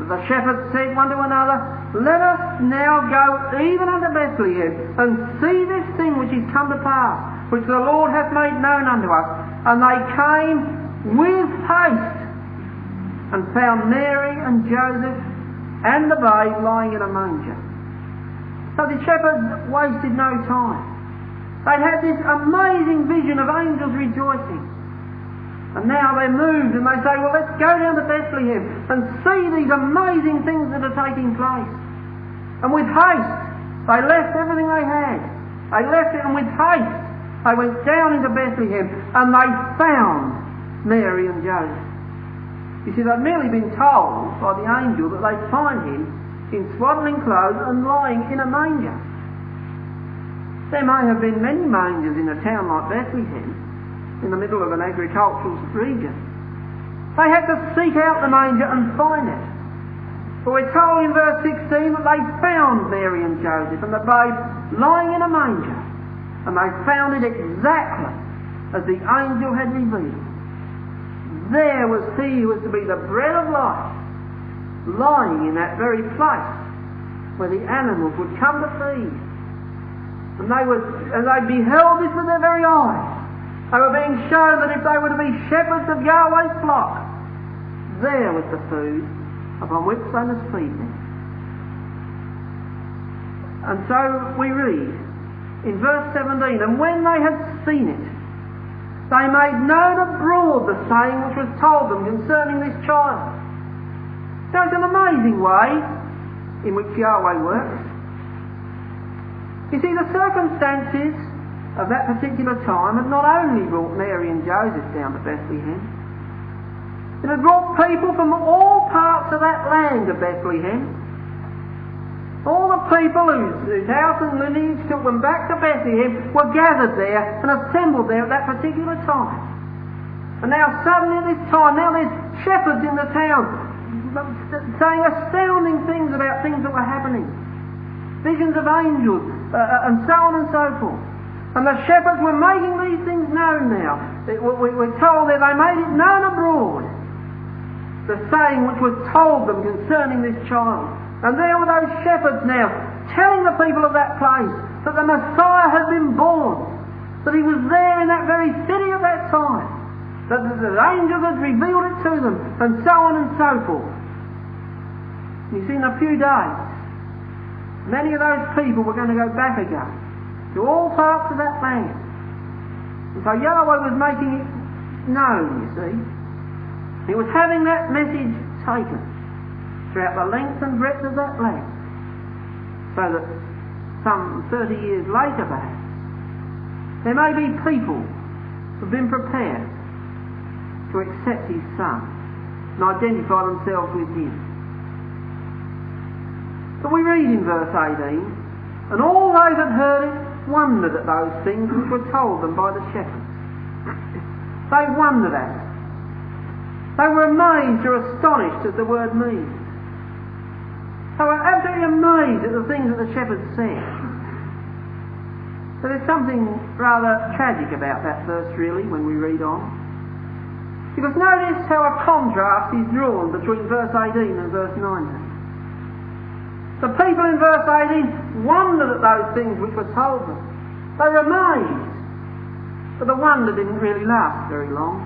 that the shepherds said one to another, Let us now go even unto Bethlehem, and see this thing which is come to pass, which the Lord hath made known unto us. And they came with haste, and found Mary and Joseph and the babe lying in a manger. So the shepherds wasted no time. They'd had this amazing vision of angels rejoicing. And now they're moved and they say, well, let's go down to Bethlehem and see these amazing things that are taking place. And with haste, they left everything they had. They left it and with haste, they went down into Bethlehem and they found Mary and Joseph. You see, they'd merely been told by the angel that they'd find him in swaddling clothes and lying in a manger. There may have been many mangers in a town like Bethlehem, in the middle of an agricultural region. They had to seek out the manger and find it. But we're told in verse 16 that they found Mary and Joseph and the babe lying in a manger. And they found it exactly as the angel had revealed. There was he who was to be the bread of life, lying in that very place where the animals would come to feed. And they were, and they beheld this with their very eyes. They were being shown that if they were to be shepherds of Yahweh's flock, there was the food upon which they must feed them. And so we read in verse 17, and when they had seen it, they made known abroad the saying which was told them concerning this child. It's an amazing way in which Yahweh works. You see, the circumstances of that particular time had not only brought Mary and Joseph down to Bethlehem, it had brought people from all parts of that land of Bethlehem. All the people whose, whose house and lineage took them back to Bethlehem were gathered there and assembled there at that particular time. And now suddenly this time, now there's shepherds in the town saying astounding things about things that were happening visions of angels, uh, uh, and so on and so forth. And the shepherds were making these things known now. we're told that they made it known abroad. The saying which was told them concerning this child. And there were those shepherds now telling the people of that place that the Messiah had been born. That he was there in that very city at that time. That the, angels had revealed it to them, and so on and so forth. You see, in a few days, many of those people were going to go back again to all parts of that land. And so Yahweh was making it known, you see. He was having that message taken throughout the length and breadth of that land. So that some 30 years later, perhaps, there may be people who've been prepared to accept his son and identify themselves with him. But we read in verse 18, and all those that heard it wondered at those things which were told them by the shepherds. They wondered at it. They were amazed or astonished as the word means. They were absolutely amazed at the things that the shepherds said. So there's something rather tragic about that verse, really, when we read on. Because notice how a contrast is drawn between verse 18 and verse 19. The people in verse 18 wondered at those things which were told them. They were amazed. But the wonder didn't really last very long.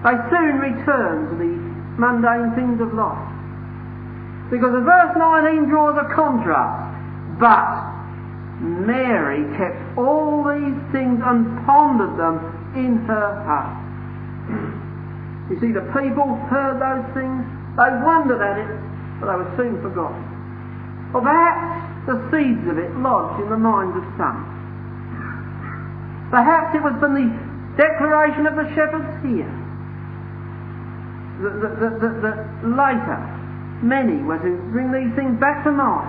They soon returned to the mundane things of life. Because the verse 19 draws a contrast. But Mary kept all these things and pondered them in her heart. You see, the people heard those things, they wondered at it, but they were soon forgotten. Or perhaps the seeds of it lodged in the minds of some. Perhaps it was from the declaration of the shepherds here that, that, that, that later many were to bring these things back to mind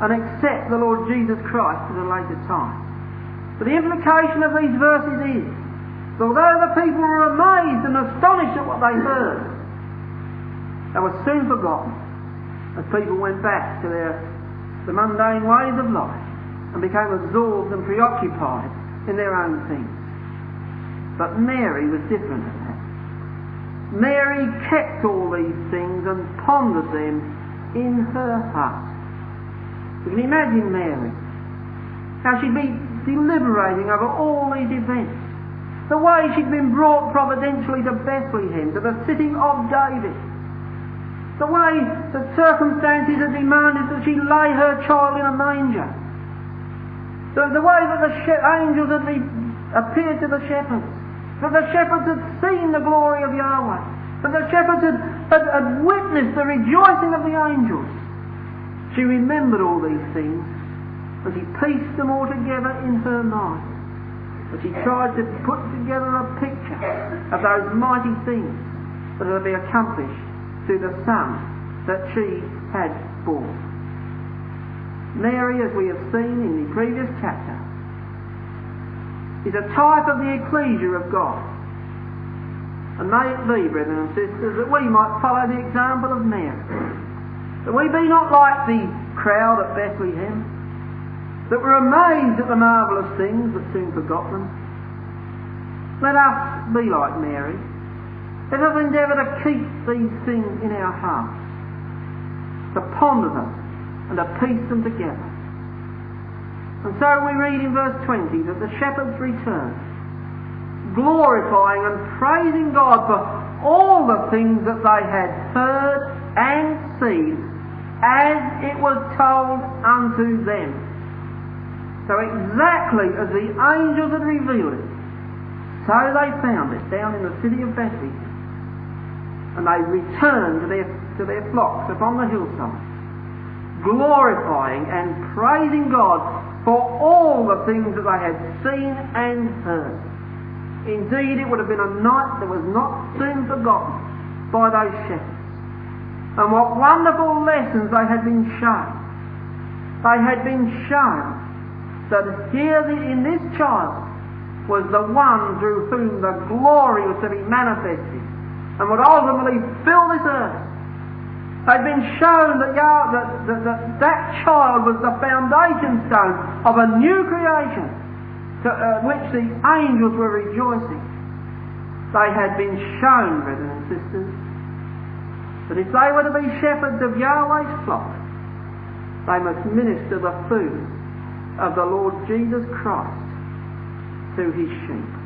and accept the Lord Jesus Christ at a later time. But the implication of these verses is, that although the people were amazed and astonished at what they heard, they were soon forgotten as people went back to their the mundane ways of life and became absorbed and preoccupied in their own things. But Mary was different Mary kept all these things and pondered them in her heart. You can imagine Mary, how she'd be deliberating over all these events. The way she'd been brought providentially to Bethlehem, to the city of David. The way the circumstances had demanded that she lay her child in a manger. The, the way that the angels had appeared to the shepherds. That the shepherds had seen the glory of Yahweh. That the shepherds had, had, had witnessed the rejoicing of the angels. She remembered all these things and she pieced them all together in her mind. And she tried to put together a picture of those mighty things that to be accomplished through the Son that she had born. Mary, as we have seen in the previous chapter, is a type of the ecclesia of God. And may it be, brethren and sisters, that we might follow the example of Mary. That we be not like the crowd at Bethlehem, that were amazed at the marvellous things but soon forgot them. Let us be like Mary. Let us endeavour to keep these things in our hearts, to ponder them and to piece them together. And so we read in verse 20 that the shepherds returned, glorifying and praising God for all the things that they had heard and seen as it was told unto them. So exactly as the angels had revealed it, so they found it down in the city of Bethlehem. And they returned to their, to their flocks upon the hillside, glorifying and praising God for all the things that they had seen and heard. Indeed, it would have been a night that was not soon forgotten by those shepherds. And what wonderful lessons they had been shown. They had been shown that here in this child was the one through whom the glory was to be manifested and would ultimately fill this earth had been shown that, that, that, that, that child was the foundation stone of a new creation to uh, which the angels were rejoicing. They had been shown, brothers and sisters, that if they were to be shepherds of Yahweh's flock, they must minister the food of the Lord Jesus Christ to his sheep.